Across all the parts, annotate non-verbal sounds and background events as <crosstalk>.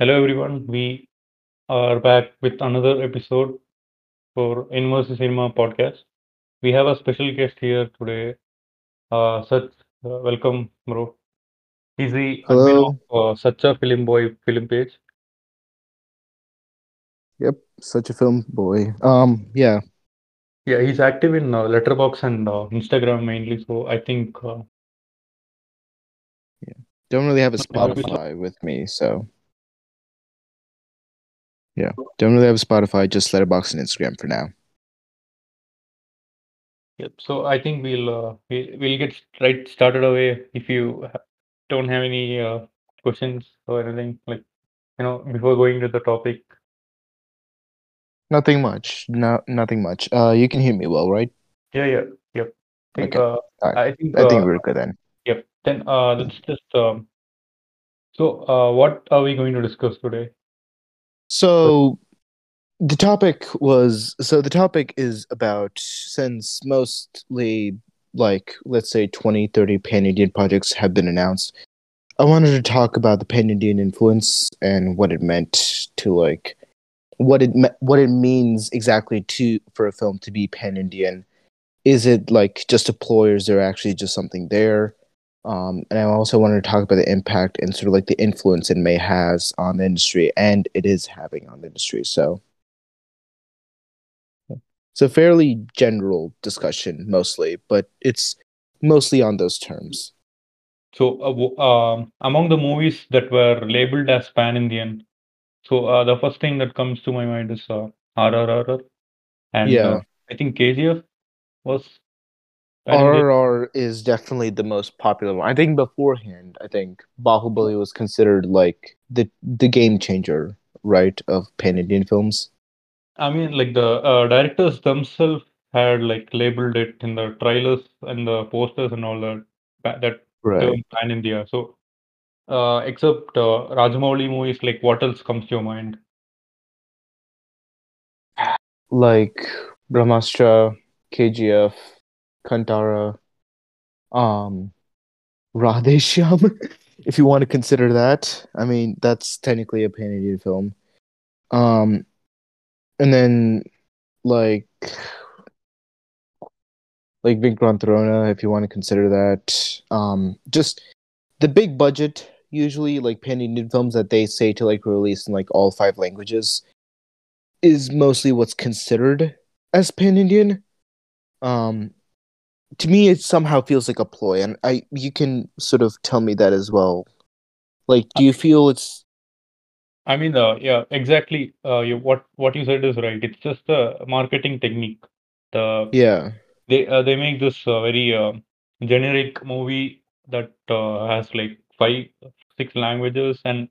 Hello, everyone. We are back with another episode for Immersive Cinema podcast. We have a special guest here today. Uh, Sach, uh, welcome, bro. He's the Hello. of uh, Sacha Film Boy film page. Yep, Sacha Film Boy. Um, yeah. Yeah, he's active in uh, Letterboxd and uh, Instagram mainly. So I think uh, Yeah. Don't really have a Spotify with me, so yeah. Don't really have Spotify, just Letterboxd and Instagram for now. Yep. So I think we'll uh, we, we'll get right started away. If you don't have any uh, questions or anything, like you know, before going to the topic. Nothing much. No nothing much. Uh you can hear me well, right? Yeah, yeah, yep. Think, Okay. uh, Alright. I think I think uh, we're good then. Yep. Then uh, let's just um, so uh, what are we going to discuss today? So the topic was so the topic is about since mostly like let's say 20 30 pan-indian projects have been announced i wanted to talk about the pan-indian influence and what it meant to like what it me- what it means exactly to for a film to be pan-indian is it like just a ploy or is there actually just something there um, and i also wanted to talk about the impact and sort of like the influence it may has on the industry and it is having on the industry so it's a fairly general discussion mostly, but it's mostly on those terms. So uh, w- um, among the movies that were labeled as pan-Indian, so uh, the first thing that comes to my mind is uh, RRR, and Yeah. uh, I think KGF was. RRR is definitely the most popular one. I think beforehand, I think Bahubali was considered like the the game changer, right, of pan Indian films. I mean, like the uh, directors themselves had like labeled it in the trailers and the posters and all that that term pan India. So, uh, except uh, Rajamouli movies, like what else comes to your mind? Like Brahmastra, KGF, Kantara, um, Radheshyam, <laughs> if you want to consider that. I mean, that's technically a pan Indian film. Um, and then like like Vikrant if you want to consider that. Um, just the big budget, usually like pan Indian films that they say to like release in like all five languages, is mostly what's considered as pan Indian. Um, to me, it somehow feels like a ploy, and I you can sort of tell me that as well. Like, do you feel it's I mean, uh, yeah, exactly. Uh, you, what what you said is right. It's just a marketing technique. The yeah they uh, they make this uh, very uh, generic movie that uh, has like five six languages, and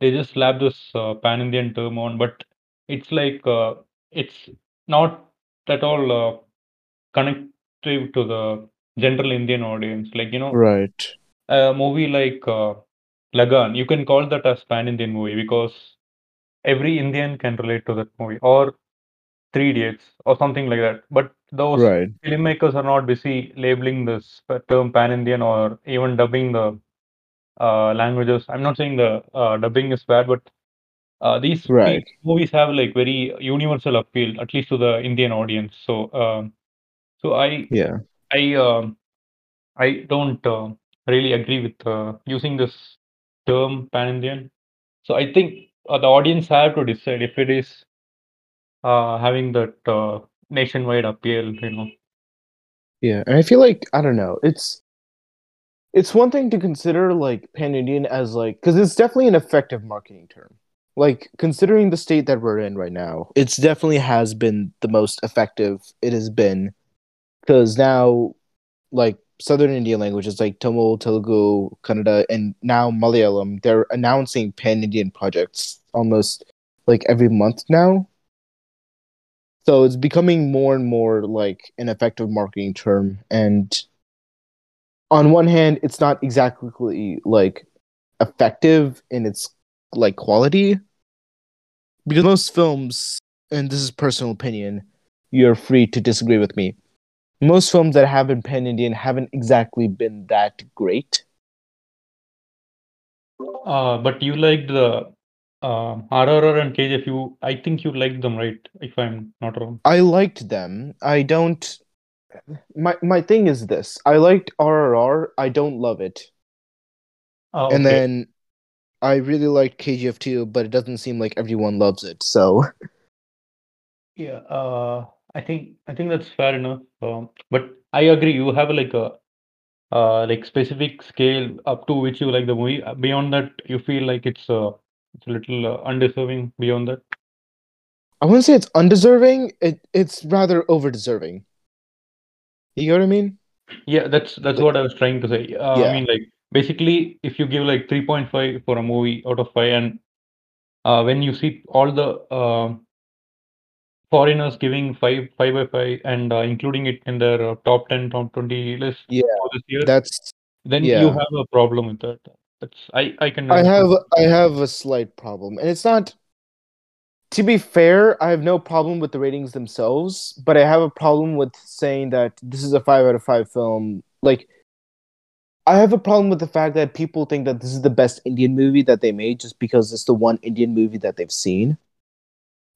they just slap this uh, pan Indian term on. But it's like uh, it's not at all uh, connective to the general Indian audience. Like you know, right a movie like uh, Lagan, you can call that as pan Indian movie because every Indian can relate to that movie, or Three Idiots, or something like that. But those right filmmakers are not busy labeling this term pan Indian or even dubbing the uh, languages. I'm not saying the uh, dubbing is bad, but uh, these right movies have like very universal appeal, at least to the Indian audience. So, um, so I yeah I um, I don't uh, really agree with uh, using this term pan Indian. So I think uh, the audience have to decide if it is uh, having that uh, nationwide appeal. You know. Yeah, and I feel like I don't know. It's it's one thing to consider like pan Indian as like because it's definitely an effective marketing term. Like considering the state that we're in right now, it's definitely has been the most effective it has been because now like Southern Indian languages like Tamil, Telugu, Kannada, and now Malayalam, they're announcing pan Indian projects almost like every month now. So it's becoming more and more like an effective marketing term. And on one hand, it's not exactly like effective in its like quality because most films, and this is personal opinion, you're free to disagree with me. Most films that have been pan Indian haven't exactly been that great. Uh, but you liked the um, RRR and KGF, you I think you like them, right? If I'm not wrong. I liked them. I don't. My my thing is this. I liked RRR. I don't love it. Ah, And then I really liked KGF too, but it doesn't seem like everyone loves it. So Yeah, uh, I think I think that's fair enough. Um, but I agree. You have like a uh, like specific scale up to which you like the movie. Uh, Beyond that, you feel like it's uh, it's a little uh, undeserving. Beyond that, I wouldn't say it's undeserving. It it's rather over deserving. You know what I mean? yeah, that's that's Like what I was trying to say. Uh, I mean, like basically, if you give like 3.5 for a movie out of five, and uh, when you see all the uh, foreigners giving five five by five and uh, including it in their uh, top 10 top 20 list yeah. for this year That's then you have a problem with that that's i i can I have I have a slight problem, and it's not. To be fair, I have no problem with the ratings themselves, but I have a problem with saying that this is a five out of five film. Like, I have a problem with the fact that people think that this is the best Indian movie that they made just because it's the one Indian movie that they've seen.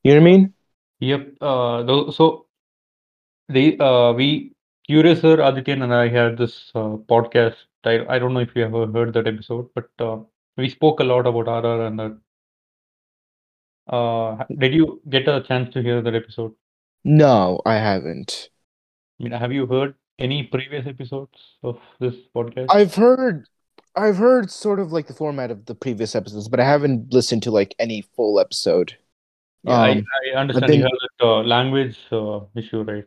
You know what I mean? Yep uh tho- so they uh we curious sir adityan and i had this uh, podcast I, I don't know if you ever heard that episode but uh, we spoke a lot about rr and that uh ha- did you get a chance to hear that episode No, I haven't. i mean have you heard any previous episodes of this podcast I've heard I've heard sort of like the format of the previous episodes, but I haven't listened to like any full episode. Yeah, I, Um, I I understand you think have that uh, language uh, issue, right?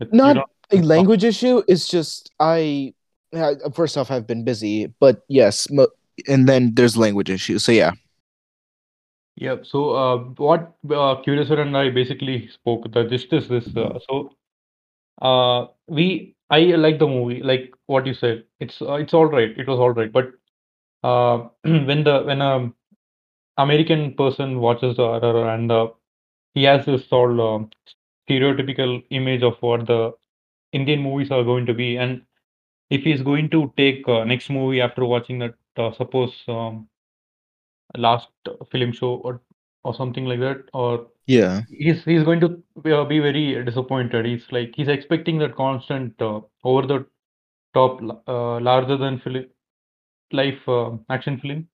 You not a language issue. It's just I. Yeah, first off, I've been busy, but yes, and then there's language issues. So yeah, Yeah. So uh, what uh, Curiouser and I basically spoke the gist is this. Uh, so uh, we I like the movie, like what you said. It's uh, it's all right. It was all right. But uh, <clears throat> when the when a American person watches the horror and uh, he has this sort of um, stereotypical image of what the Indian movies are going to be, and if he's going to take uh, next movie after watching that, uh, suppose um, last film show or or something like that, or yeah, he's he's going to be, uh, be very disappointed. He's like he's expecting that constant uh, over the top, uh, larger than film, life uh, action film.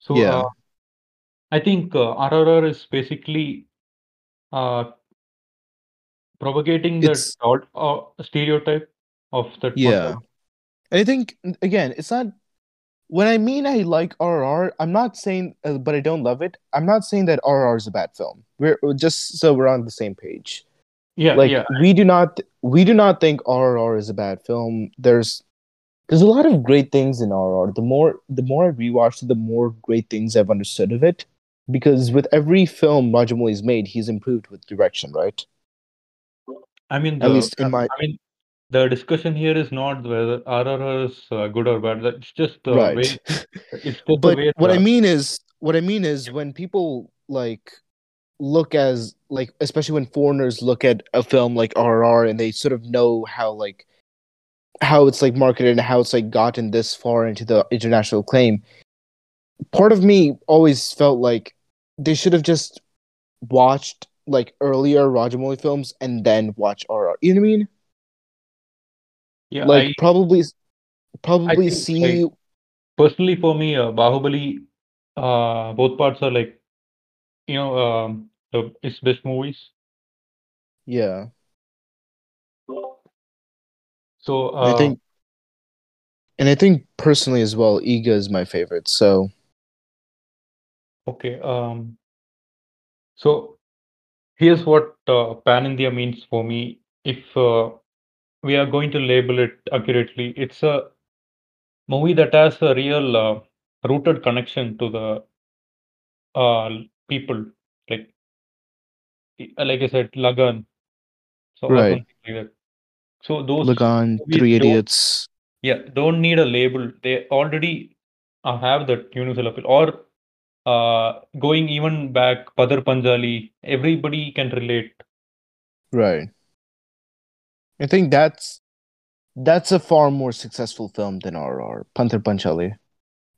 So yeah. uh, I think uh, RRR is basically uh, propagating It's thought, uh, stereotype of that yeah. concept. And I think again, it's not when I mean I like RRR, I'm not saying, uh, but I don't love it. I'm not saying that RRR is a bad film. We're just so we're on the same page. Yeah, Like yeah, we do not, we do not think RRR is a bad film. There's, there's a lot of great things in RRR. The more, the more I rewatched it, the more great things I've understood of it. Because with every film Rajamouli's made, he's improved with direction, right? I mean At the least uh, in my I mean the discussion here is not whether RRR is uh, good or bad. It's just the right. way. <laughs> It's just the but way. what I mean is, what I mean is when people like look as like especially when foreigners look at a film like RRR and they sort of know how like how it's like marketed and how it's like gotten this far into the international acclaim. Part of me always felt like they should have just watched like earlier Rajamouli films and then watch RRR. You know what I mean? yeah, Like probably I probably like see personally for me, uh, Bahubali, uh, both parts are like you know um, the its best movies. yeah. So And I uh, think and I think personally as well, Eega is my favorite. So okay, um, so here's what uh, Pan India means for me. If uh, we are going to label it accurately, it's a movie that has a real uh, rooted connection to the uh, people, like like I said, Lagan, so or right. something like that. So those Lagan, movies Three don't, Idiots. yeah, don't need a label. They already uh, have that universal appeal. Or uh, going even back, Pather Panchali, everybody can relate. Right. I think that's that's a far more successful film than RR, Pather Panchali,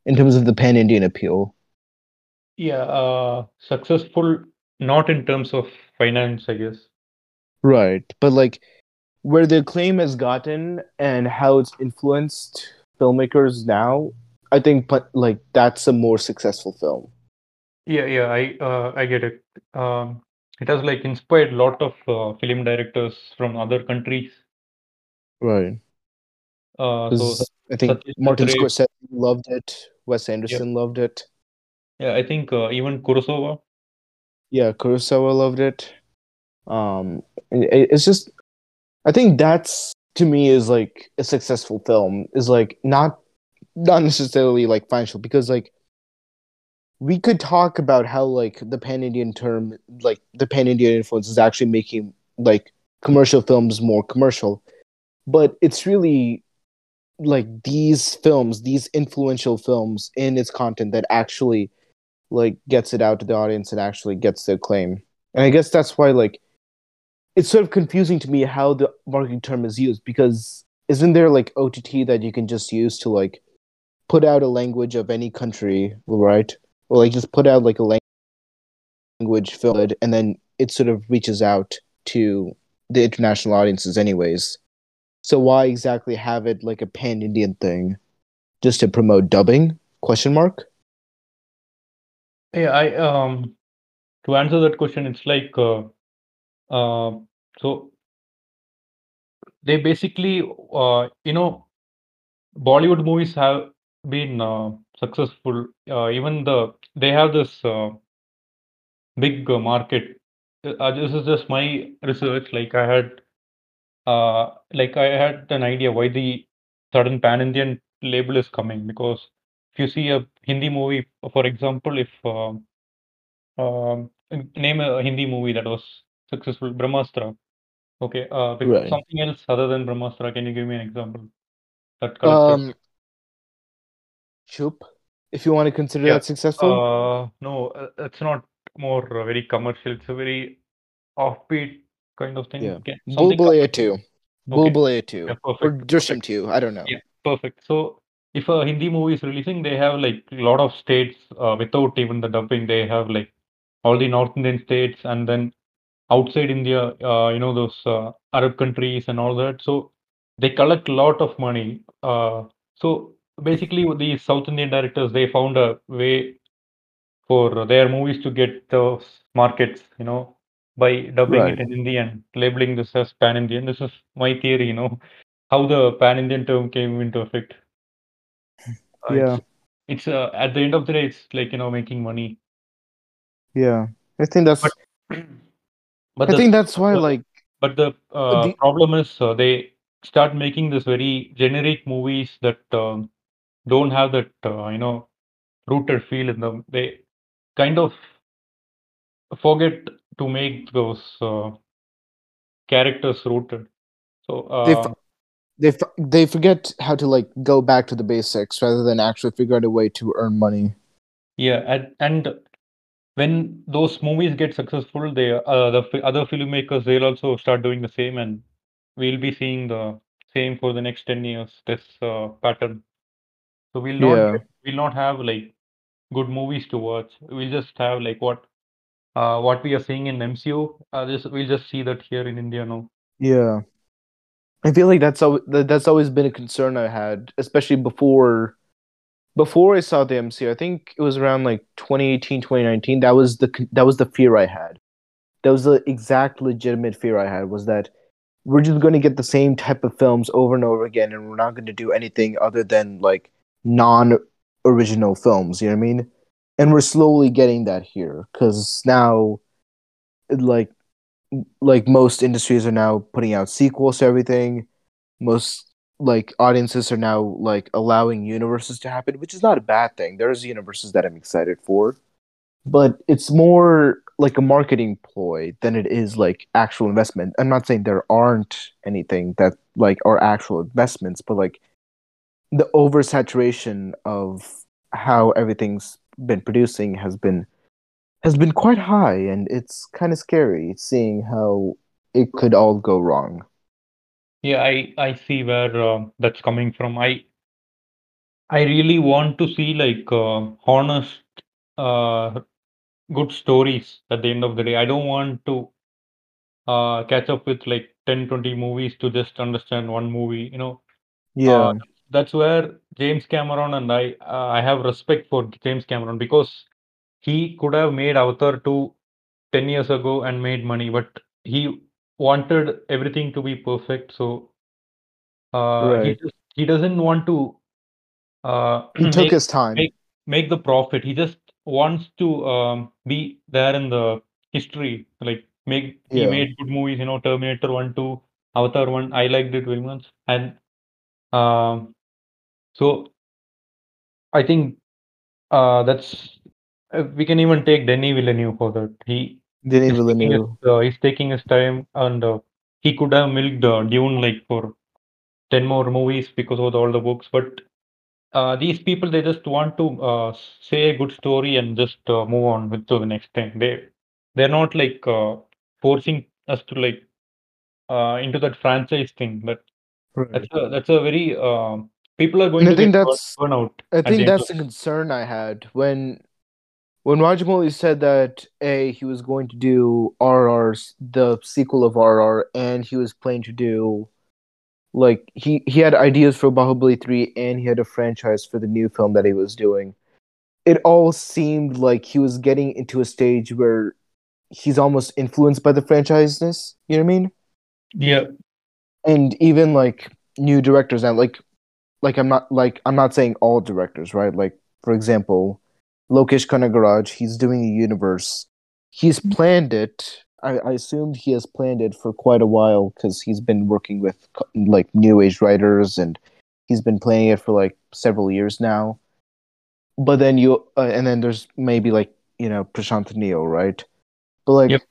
in terms of the pan Indian appeal. Yeah, uh, successful not in terms of finance, I guess. Right. But like where the acclaim has gotten and how it's influenced filmmakers now, I think but like that's a more successful film. Yeah, yeah, I uh, I get it. Um, it has like inspired a lot of uh, film directors from other countries. Right. Uh, so I think Satish Martin Matre, Scorsese loved it. Wes yeah, Anderson loved it. yeah, I think uh, even Kurosawa. Yeah, Kurosawa loved it. Um, it, it's just I think that's to me is like a successful film is like not not necessarily like financial because like we could talk about how like the pan Indian term like the pan Indian influence is actually making like commercial films more commercial, but it's really like these films, these influential films in its content that actually like gets it out to the audience and actually gets the acclaim. And I guess that's why like it's sort of confusing to me how the marketing term is used because isn't there like OTT that you can just use to like put out a language of any country, right? Or like just put out like a language film and then it sort of reaches out to the international audiences anyways. So why exactly have it like a pan Indian thing? Just to promote dubbing? Question mark? Yeah, I um to answer that question, it's like uh, uh, so they basically uh, you know Bollywood movies have been uh, successful. Uh, even the they have this uh, big uh, market. Uh, this is just my research. Like I had uh, like I had an idea why the sudden pan Indian label is coming because if you see a Hindi movie, for example, if um, name a Hindi movie that was successful, Brahmastra. Okay, uh, Right. something else other than Brahmastra, can you give me an example that collected? Um Chup, if you want to consider Yeah. that successful. Uh, no, uh, it's not more uh, very commercial. It's a very offbeat kind of thing. Yeah. Okay, Bhool something Bhulaiyaa commercial. 2. Bhool Okay, Bhulaiyaa yeah, 2. Or Drishyam 2. I don't know. Yeah, perfect. So if a Hindi movie is releasing, they have like a lot of states uh, without even the dubbing. They have like all the North Indian states and then outside India, uh, you know, those uh, Arab countries and all that. So they collect a lot of money. Uh, so basically, the South Indian directors, they found a way for their movies to get those markets, you know, by dubbing it in Hindi and labeling this as pan Indian. This is my theory, you know, <laughs> how the pan Indian term came into effect. Uh, Yeah. it's it's uh, at the end of the day, it's like you know making money. Yeah. I think that's But but <clears throat> I the think that's why the- like but the uh, the problem is uh, they start making this very generic movies that um, don't have that uh, you know rooted feel in them. They kind of forget to make those uh, characters rooted. So they f- um, they f- they forget how to like go back to the basics rather than actually figure out a way to earn money. yeah, and, and when those movies get successful, they uh, the fi- other filmmakers they'll also start doing the same, and we'll be seeing the same for the next ten years. This uh, pattern. So we'll not Yeah. we'll not have like good movies to watch. We'll just have like what uh, what we are seeing in MCU. Uh, just we'll just see that here in India now. Yeah. I feel like that's al- that- that's always been a concern I had, especially before before I saw the MCU. I think it was around like 2018, 2019. That was the that was the fear I had. That was the exact legitimate fear I had was that we're just going to get the same type of films over and over again and we're not going to do anything other than like non-original films, you know what I mean? And we're slowly getting that here cuz now like like most industries are now putting out sequels to everything. Most like audiences are now like allowing universes to happen, which is not a bad thing. There's universes that I'm excited for, but it's more like a marketing ploy than it is like actual investment. I'm not saying there aren't anything that like are actual investments, but like the oversaturation of how everything's been producing has been has been quite high and it's kind of scary seeing how it could all go wrong. Yeah, I I see where uh, that's coming from. I I really want to see like uh, honest uh, good stories at the end of the day. I don't want to uh, catch up with like 10, 20 movies to just understand one movie. You know, Yeah. That's where James Cameron and I uh, I have respect for James Cameron because he could have made Avatar 2 10 years ago and made money, but he wanted everything to be perfect. So uh, he just, he doesn't want to uh, He took make his time. make make the profit. He just wants to um, be there in the history. Like make he made good movies. You know, Terminator One, Two, Avatar One. I liked it very much, and um, so I think uh, that's uh, we can even take Denis Villeneuve for that. He Denis is taking his Villeneuve. uh, he's taking his time, and uh, he could have milked uh, Dune like for ten more movies because of all the books, but uh, these people they just want to uh, say a good story and just uh, move on with to the next thing. They they're not like uh, forcing us to like uh, into that franchise thing. But that's a that's a very uh, people are And going I to think get burn, that's burn out I think that's the concern I had when when Rajamouli said that a he was going to do RR's the sequel of RR and he was planning to do like he he had ideas for Bahubali 3 and he had a franchise for the new film that he was doing. It all seemed like he was getting into a stage where he's almost influenced by the franchiseness, you know what I mean? yeah And even like new directors and like like I'm not like I'm not saying all directors, right? Like for example, Lokesh Kanagaraj, he's doing a universe. He's planned it. I, I assumed he has planned it for quite a while because he's been working with like new age writers and he's been planning it for like several years now. But then you uh, and then there's maybe like you know Prashanth Neel, right? But like Yep.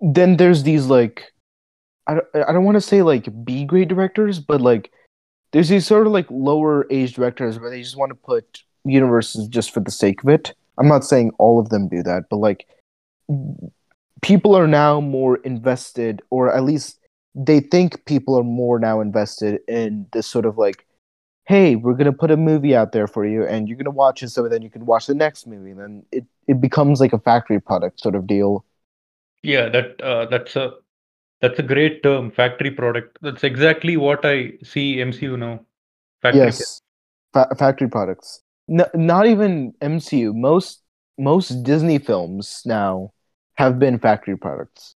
then there's these like I don't, I don't want to say like B grade directors, but like there's these sort of like lower age directors where they just want to put universes just for the sake of it. I'm not saying all of them do that, but like people are now more invested, or at least they think people are more now invested in this sort of like, hey, we're gonna put a movie out there for you, and you're gonna watch it, so then you can watch the next movie, and then it it becomes like a factory product sort of deal. yeah that uh, that's a that's a great term factory product. That's exactly what I see MCU now. Factory Yes, fa- factory products. No, not even MCU. Most most Disney films now have been factory products.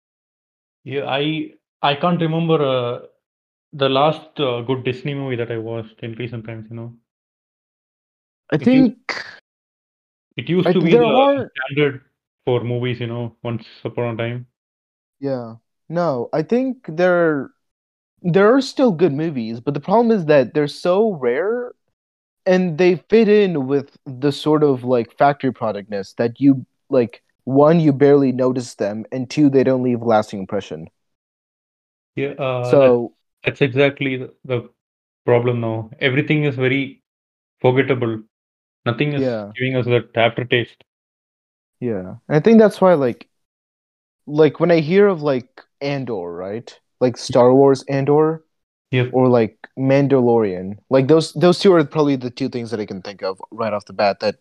Yeah, I I can't remember uh, the last uh, good Disney movie that I watched in recent times. You know, I It used think it used I, to be the are standard for movies. You know, once upon a time. yeah. No, I think there there are still good movies, but the problem is that they're so rare and they fit in with the sort of like factory productness that you like one you barely notice them and two they don't leave a lasting impression. Yeah, uh, So that's exactly the, the problem now. Everything is very forgettable. Nothing is yeah. giving us that aftertaste. Yeah. And I think that's why like like when I hear of like Andor, right? Like Star Wars Andor Yep. or like Mandalorian. Like those those two are probably the two things that I can think of right off the bat that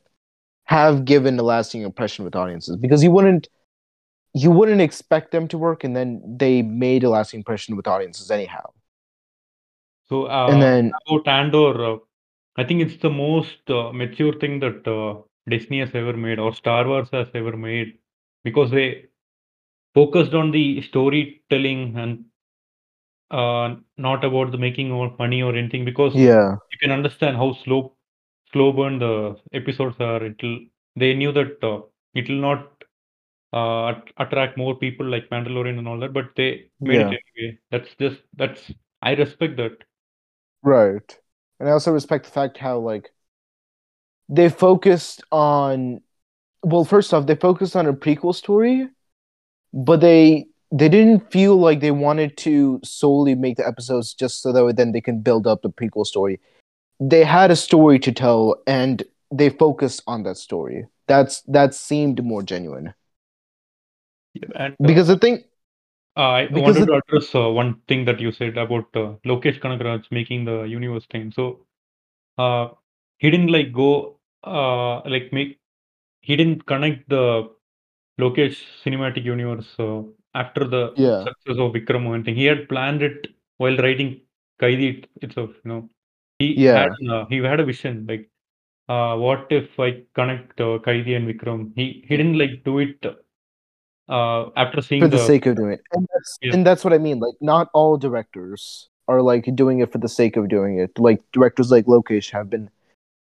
have given a lasting impression with audiences because you wouldn't you wouldn't expect them to work and then they made a lasting impression with audiences anyhow. So And uh, then about Andor, uh, I think it's the most uh, mature thing that uh, Disney has ever made or Star Wars has ever made because they focused on the storytelling and uh, not about the making of money or anything because yeah, you can understand how slow slow burn the episodes are. It'll they knew that uh, it will not uh, attract more people like Mandalorian and all that, but they made yeah, it anyway. That's just that's I respect that. right. And I also respect the fact how like they focused on well, first off, they focused on a prequel story, but they they didn't feel like they wanted to solely make the episodes just so that then they can build up the prequel story. They had a story to tell, and they focused on that story. That's that seemed more genuine Yeah, And uh, because the thing, I wanted the, to address uh, one thing that you said about uh, Lokesh Kanagaraj making the universe thing. So uh, he didn't like go uh, like make he didn't connect the Lokesh cinematic universe uh, after the Yeah. success of Vikram or anything. He had planned it while writing Kaithi itself. You know, he Yeah. had uh, he had a vision like, uh, what if I connect uh, Kaithi and Vikram? He he didn't like do it uh, after seeing for the, the sake of doing it. And that's, Yeah. and that's what I mean. Like, not all directors are like doing it for the sake of doing it. Like directors like Lokesh have been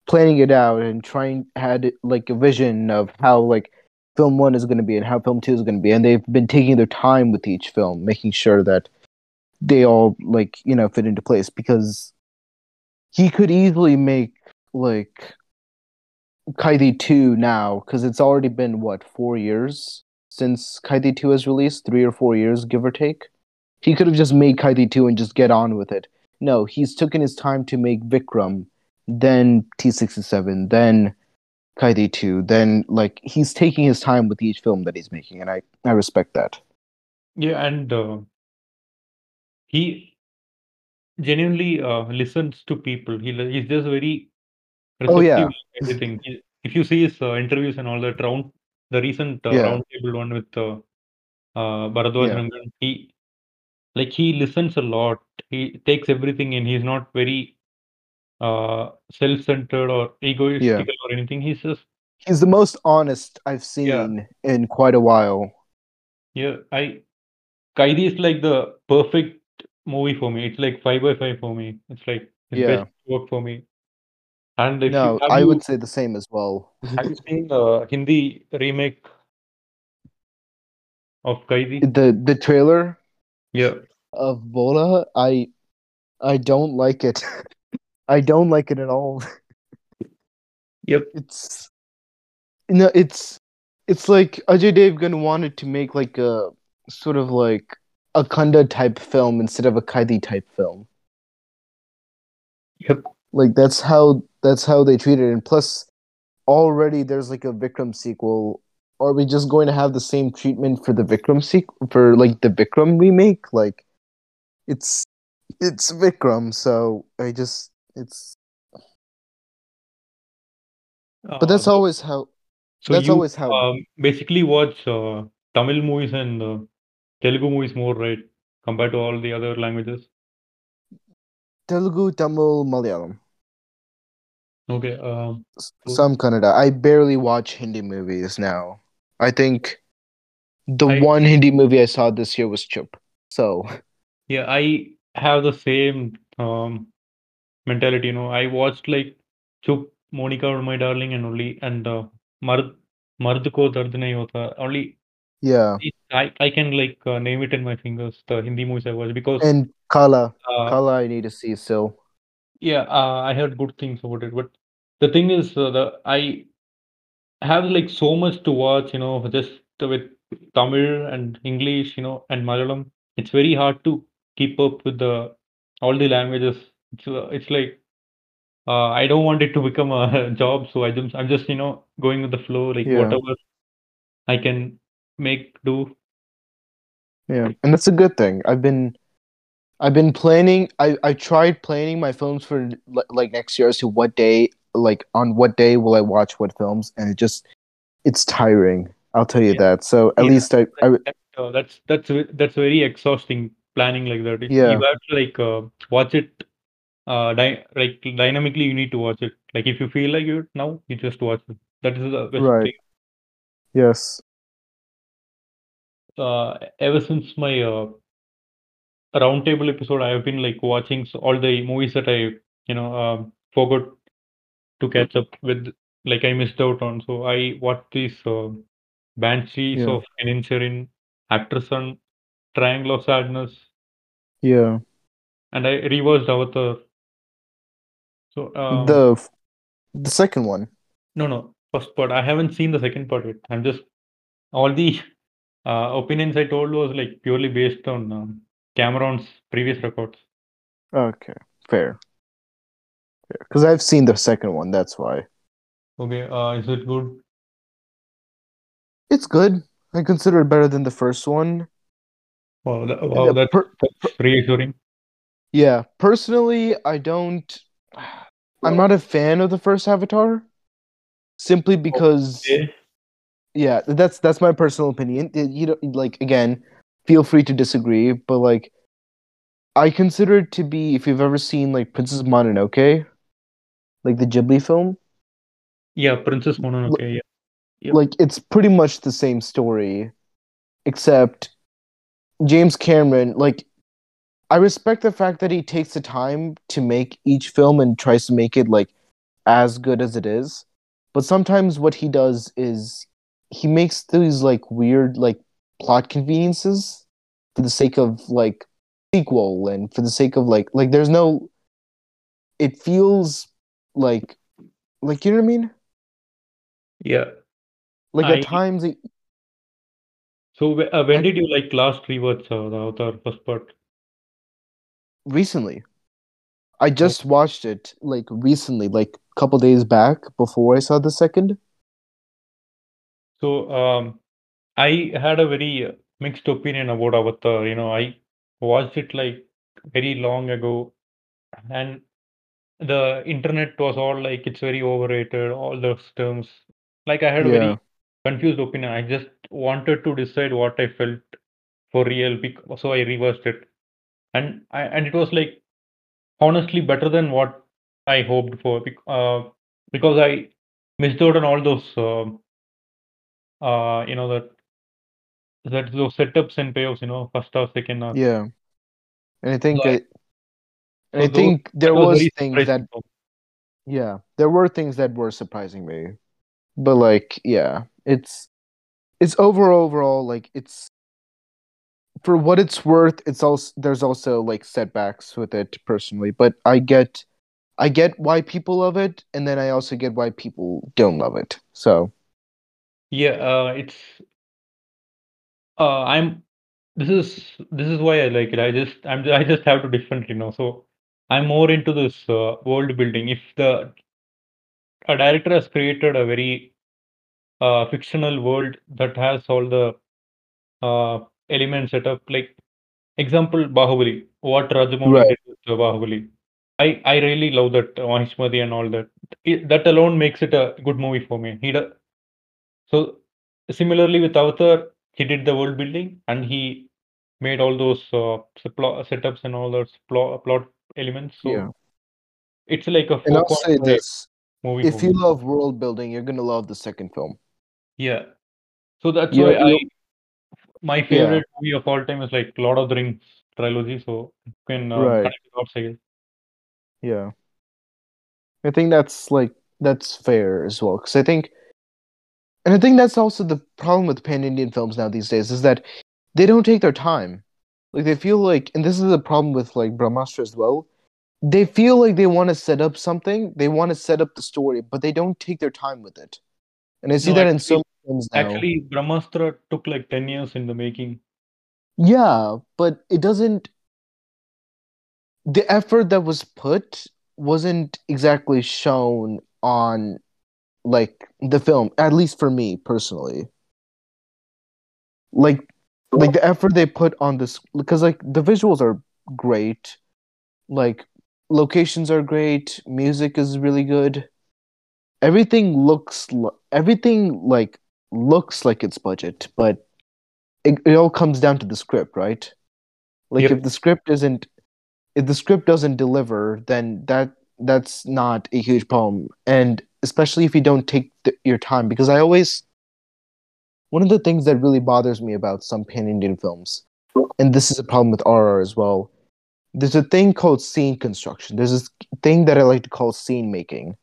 planning it out and trying had like a vision of how like film one is going to be and how film two is going to be, and they've been taking their time with each film, making sure that they all like you know fit into place because he could easily make like Kaithi 2 now because it's already been what four years since Kaithi 2 has released? Three or four years give or take? He could have just made Kaithi 2 and just get on with it. No he's taken his time to make Vikram then T67 then Kaithi 2 then like he's taking his time with each film that he's making and I I respect that yeah, and uh, he genuinely uh, listens to people. He he's just very Oh, yeah. everything. He, if you see his uh, interviews and all that round, the recent uh, Yeah. roundtable one with uh, uh, Bharadwaj Yeah. Rangan, he like he listens a lot. He takes everything in. He's not very uh, self-centered or egoistical or anything. He's just he's the most honest I've seen in quite a while yeah. I Kaithi is like the perfect movie for me. It's like five by five for me. It's like his Yeah. best work for me. And if no you, I you, would say the same as well <laughs> have you seen the Hindi remake of Kaithi? the the trailer Yeah. of Bholaa, I I don't like it. <laughs> I don't like it at all. Yep. It's no, it's it's like Ajay Devgan wanted to make like a sort of like a type film instead of a Kaithi type film. Yep. Like that's how that's how they treat it. And plus, already there's like a Vikram sequel. Are we just going to have the same treatment for the Vikram sequel for like the Vikram remake? Like, it's it's Vikram, so I just it's. But that's Uh, always how. so that's you always how. um, basically watch uh, Tamil movies and uh, Telugu movies more, right? Compared to all the other languages. Telugu, Tamil, Malayalam, Okay. Um, some Kannada. I barely watch Hindi movies now. I think the I- one Hindi movie I saw this year was Chup. So yeah, I have the same um, mentality. You know, I watched like Chup, Monica, or My Darling, and only and uh, Mard Dard Nahi Hota. Only yeah, I I can like uh, name it in my fingers. The Hindi movies I watched because and Qala, uh, Qala, I need to see still. yeah, uh, I heard good things about it. But the thing is, uh, the I have like so much to watch. You know, just with Tamil and English, you know, and Malayalam. It's very hard to keep up with the all the languages. It's it's like uh, I don't want it to become a <laughs> job, so I just I'm just you know going with the flow, like Yeah. whatever I can make do. Yeah, and that's a good thing. I've been, I've been planning. I I tried planning my films for like next year as to what day, like on what day will I watch what films, and it just, it's tiring. I'll tell you Yeah. that. So at Yeah, least I, I uh, that's that's that's very exhausting planning like that. Yeah. You have to like uh, watch it uh dy like dynamically you need to watch it. Like if you feel like it now, you just watch it. That is the best Right. thing. yes, Uh, ever since my uh, roundtable episode, I have been like watching all the movies that I you know um, forgot to catch up with, like I missed out on. So I watched these uh, Banshees Yeah. of Inisherin, Aftersun, Triangle of Sadness, yeah. and I rewatched Avatar. So um, the the second one. no, no, first part. I haven't seen the second part yet. I'm just all the uh, opinions I told was like purely based on um, Cameron's previous records. Okay, fair. Because I've seen the second one. That's why Okay, uh, is it good? it's good. I consider it better than the first one. Wow, that, wow, that's, per- that's reassuring. Yeah, personally, I don't. I'm not a fan of the first Avatar, simply oh, because Okay. yeah, that's that's my personal opinion. It- you know, like again, feel free to disagree, but like I consider it to be if you've ever seen like Princess Mononoke, like the Ghibli film, Yeah, Princess Mononoke. Yeah. Yep. like it's pretty much the same story, except James Cameron, like I respect the fact that he takes the time to make each film and tries to make it like as good as it is. But sometimes what he does is he makes these like weird like plot conveniences for the sake of like sequel and for the sake of like like there's no it feels like like you know what I mean? Yeah. Like I- at times it, So uh, when did you like last rewatch uh, the Avatar first part? Recently I just watched it like recently, like a couple days back before I saw the second. So um, I had a very mixed opinion about Avatar. You know, I watched it like very long ago, and the internet was all like it's very overrated, all those terms. Like I had a Yeah. very confused opinion. I just wanted to decide what I felt for real, so I reversed it, and I and it was like honestly better than what I hoped for, uh, because I missed out on all those, um, uh, you know, that that those setups and payoffs, you know, first half, second half. Yeah. And I think So I- it, and so I those- think there was was things that yeah, there were things that were surprising me. But like, yeah, it's it's overall overall like it's for what it's worth, it's also there's also like setbacks with it personally, but I get I get why people love it and then I also get why people don't love it. So, Yeah, uh, it's uh, I'm this is this is why I like it. I just I'm I just have to differently you know. So I'm more into this uh, world building. If the a director has created a very uh, fictional world that has all the uh, elements set up, like example Bahubali, what Rajamouli Right. did with Bahubali. I I really love that Mahishmati and all that. It, that alone makes it a good movie for me. He does. So similarly with Avatar, he did the world building and he made all those uh, setups and all those plot, plot elements. So yeah. it's like a And I'll say this, movie if for you love world building, you're going to love the second film. Yeah. So that's You- why I my favorite movie of all time is like Lord of the Rings trilogy. So you can um, Right. connect the dots, I. Yeah. I think that's like that's fair as well because I think and I think that's also the problem with pan-Indian films now these days is that they don't take their time. Like they feel like and this is a problem with like Brahmastra as well. They feel like they want to set up something, they want to set up the story, but they don't take their time with it. And I see No, that in so films now. Actually, Brahmastra took like 10 years in the making. Yeah, but it doesn't. The effort that was put wasn't exactly shown on, like, the film, at least for me personally. Like, like the effort they put on this, because like the visuals are great, like locations are great, music is really good. Everything looks, everything like looks like it's budget, but it, it all comes down to the script, right? Like Yep. if the script isn't if the script doesn't deliver, then that that's not a huge problem. And especially if you don't take the, your time, because I always one of the things that really bothers me about some pan Indian films, and this is a problem with RR as well. There's a thing called scene construction. There's this thing that I like to call scene making.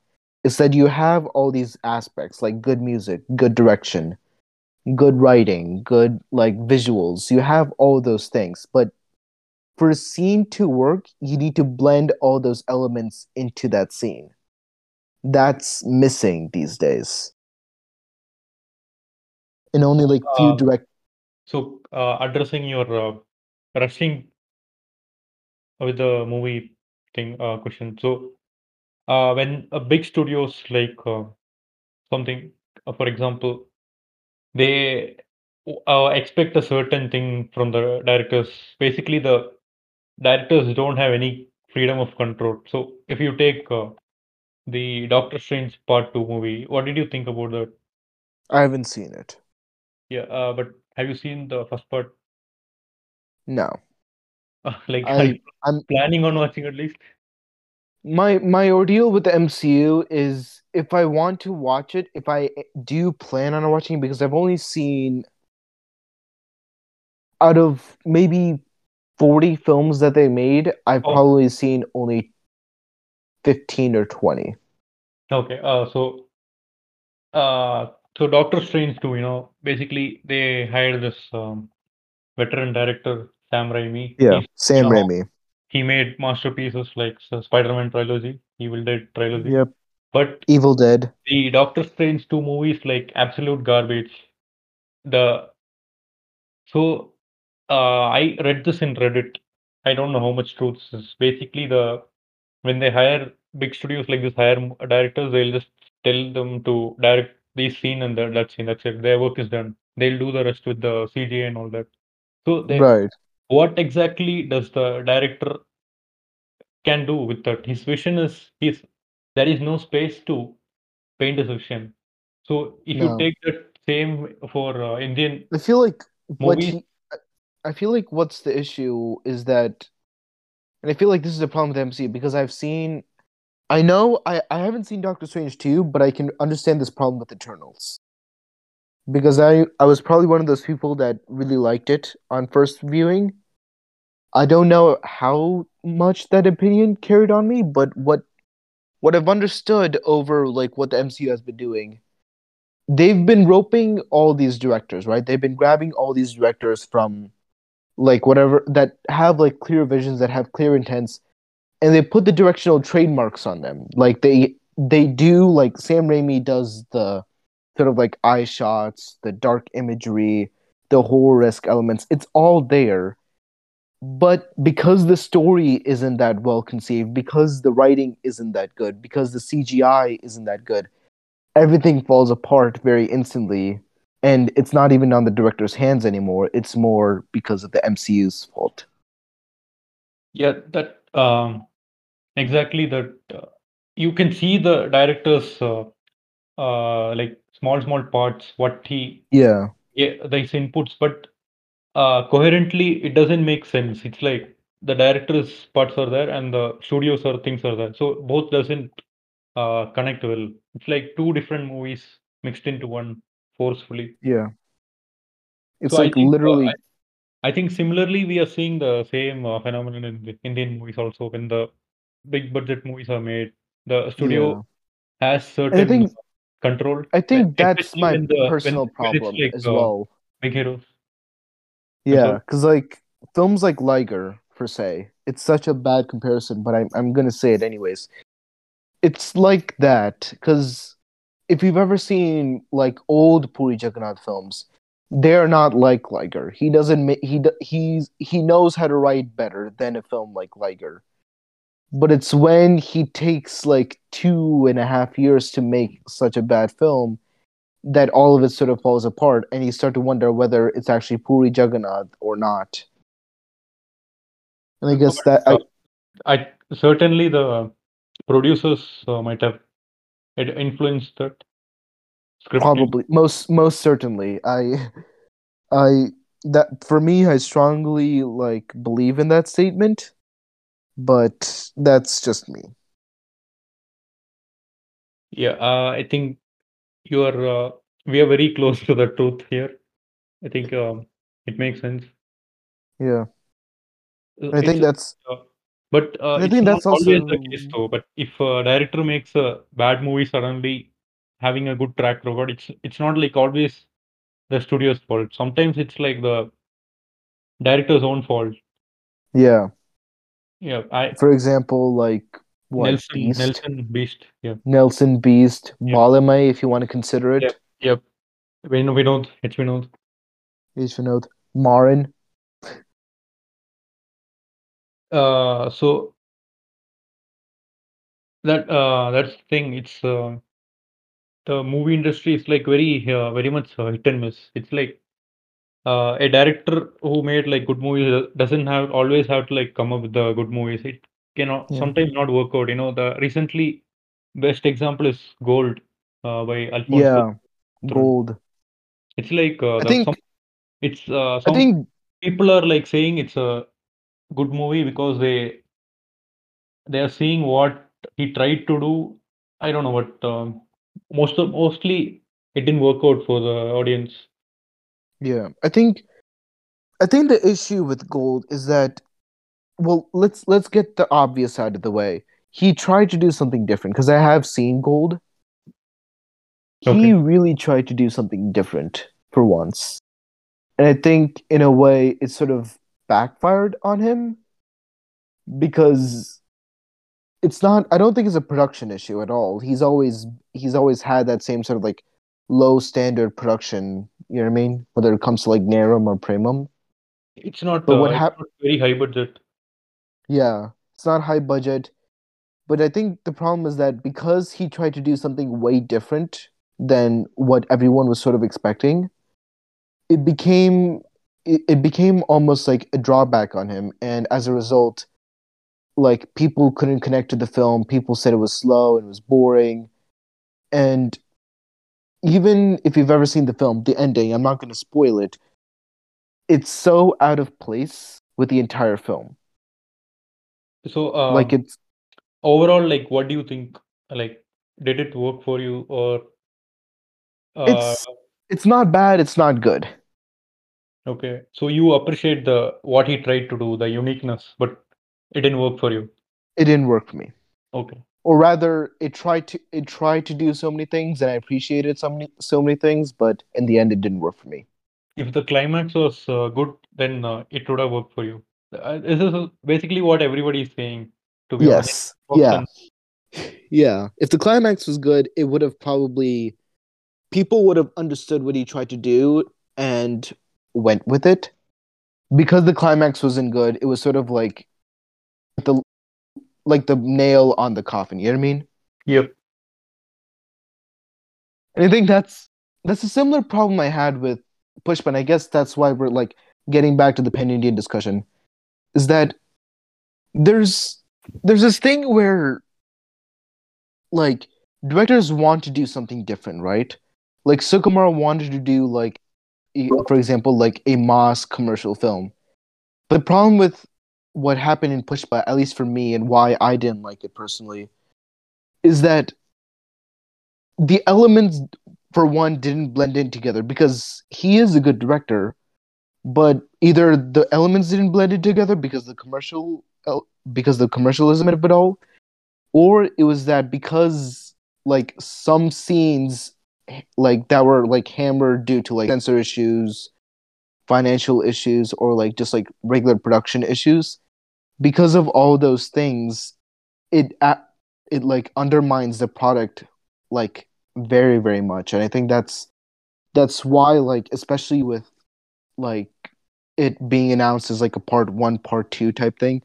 It's that you have all these aspects like good music, good direction, good writing, good like visuals. You have all those things, but for a scene to work, you need to blend all those elements into that scene. That's missing these days. And only like few Uh, direct So, uh, addressing your uh, rushing with the movie thing uh, question. So, uh, when a big studios like uh, something, uh, for example, they uh, expect a certain thing from the directors. Basically, the directors don't have any freedom of control. So, if you take uh, the Doctor Strange Part Two movie, what did you think about that? I haven't seen it. Yeah, uh, but have you seen the first part? No. <laughs> like, I- I'm planning on watching at least? My my ordeal with the MCU is if I want to watch it, if I do plan on watching it, because I've only seen out of maybe 40 films that they made, I've Oh. probably seen only 15 or 20. Okay, uh, so, uh, so Doctor Strange too, you know, basically they hired this um, veteran director, Sam Raimi. Yeah, He's, Sam Raimi. He made masterpieces like Spider-Man trilogy, Evil Dead trilogy. Yep. But Evil Dead. the Doctor Strange two movies like absolute garbage. The so uh, I read this in Reddit. I don't know how much truth this is. Basically, the when they hire big studios like this, hire directors, they'll just tell them to direct this scene and that, that scene. That's it. Their work is done. They'll do the rest with the CGI and all that. So they, Right. what exactly does the director can do with that? His vision is his. There is no space to paint his vision. So if No. you take that same for uh, Indian I feel like what Movies- he, I feel like what's the issue is that, and I feel like this is a problem with MCU because I've seen, I know I I haven't seen Doctor Strange 2, but I can understand this problem with Eternals. Because I I was probably one of those people that really liked it on first viewing. I don't know how much that opinion carried on me, but what what I've understood over like what the MCU has been doing they've been roping all these directors, right? They've been grabbing all these directors from like whatever that have like clear visions, that have clear intents, and they put the directional trademarks on them. Like they they do like Sam Raimi does the sort of like eye shots, the dark imagery, the horror esque elements. It's all there. But because the story isn't that well conceived, because the writing isn't that good, because the CGI isn't that good, everything falls apart very instantly. And it's not even on the director's hands anymore. It's more because of the mcu's fault. Yeah, that um, exactly that. Uh, you can see the director's uh, uh, like small small parts, what he yeah. Yeah, these inputs, but uh, coherently it doesn't make sense. It's like the director's parts are there and the studios or things are there, so both doesn't uh, connect well. It's like two different movies mixed into one forcefully. yeah it's So I like think, uh, literally I think similarly we are seeing the same uh, phenomenon in the Indian movies also when the big budget movies are made. The studio has certain uh, control. i think that's my the- personal when problem like, as uh, well Big heroes. Yeah uh-huh. because like films like liger per se it's such a bad comparison but i'm, I'm gonna say it anyways. It's like that because if you've ever seen like old puri jagannath films they're not like liger. He doesn't he he's he knows how to write better than a film like liger. But it's when he takes like two and a half years to make such a bad film that all of it sort of falls apart and you start to wonder whether it's actually puri jagannath or not. And i guess that I, I certainly the producers uh, might have it influenced that script. probably. Most most certainly. I i that for me i strongly like believe in that statement but that's just me. Yeah, uh, I think you are. Uh, we are very close to the truth here. I think um, it makes sense. yeah Uh, i think that's uh, but uh, I think that's always the case though. But if a director makes a bad movie suddenly having a good track record, it's it's not like always the studio's fault. Sometimes it's like the director's own fault. yeah Yeah, I for example like what Nelson beast Nelson Beast. Yeah, nelson beast Yeah. Valimai, if you want to consider it Yep. yep. We know Vinod. It's Vinod. is Vinod. marin Uh, so that uh that's the thing. It's uh the movie industry is like very uh, very much uh, hit and miss. It's like uh, a director who made like good movies doesn't have always have to like come up with the good movies. It cannot Yeah. sometimes not work out. You know, the recently best example is Gold uh, by Alfonso. yeah gold It's like uh, I think some it's uh, I think people are like saying it's a good movie because they they are seeing what he tried to do. I don't know, but um, most of mostly it didn't work out for the audience. yeah, I think I think the issue with Gold is that well, let's let's get the obvious out of the way. He tried to do something different because I have seen Gold. He really tried to do something different for once. And I think in a way it sort of backfired on him because it's not I don't think it's a production issue at all. He's always he's always had that same sort of like low standard production, you know what I mean? Whether it comes to like Neram or Premam. It's not But uh, what it's hap- very high budget. Yeah, it's not high budget, but I think the problem is that because he tried to do something way different than what everyone was sort of expecting, it became it, it became almost like a drawback on him, and as a result, like people couldn't connect to the film. People said it was slow and it was boring, and even if you've ever seen the film, the ending, I'm not going to spoil it. It's so out of place with the entire film. So um, like it's overall, like what do you think? Like, did it work for you or uh, it's it's not bad. It's not good. okay? So you appreciate the what he tried to do, the uniqueness, but it didn't work for you. It didn't work for me. Okay. or rather it tried to it tried to do so many things and i appreciated so many so many things but in the end it didn't work for me If the climax was uh, good, then uh, it would have worked for you. Uh, this is basically what everybody is saying, to be honest. yes. Works yeah yeah. If the climax was good it would have probably people would have understood what he tried to do and went with it. Because the climax wasn't good it was sort of like the like the nail on the coffin. You know what i mean? Yep. And I think that's that's a similar problem I had with Pushpa, and I guess that's why we're like getting back to the Pan Indian discussion. Is that there's there's this thing where like directors want to do something different, right? Like Sukumar wanted to do like for example, like a Moss commercial film. The problem with what happened in Pushpa, at least for me, and why I didn't like it personally, is that the elements for one didn't blend in together because he is a good director but either the elements didn't blend in together because the commercial because the commercialism of it all or it was that because like some scenes like that were like hammered due to like censor issues financial issues or like just like regular production issues because of all those things it it like undermines the product like very very much. And i think that's that's why like especially with like it being announced as like a part 1 part 2 type thing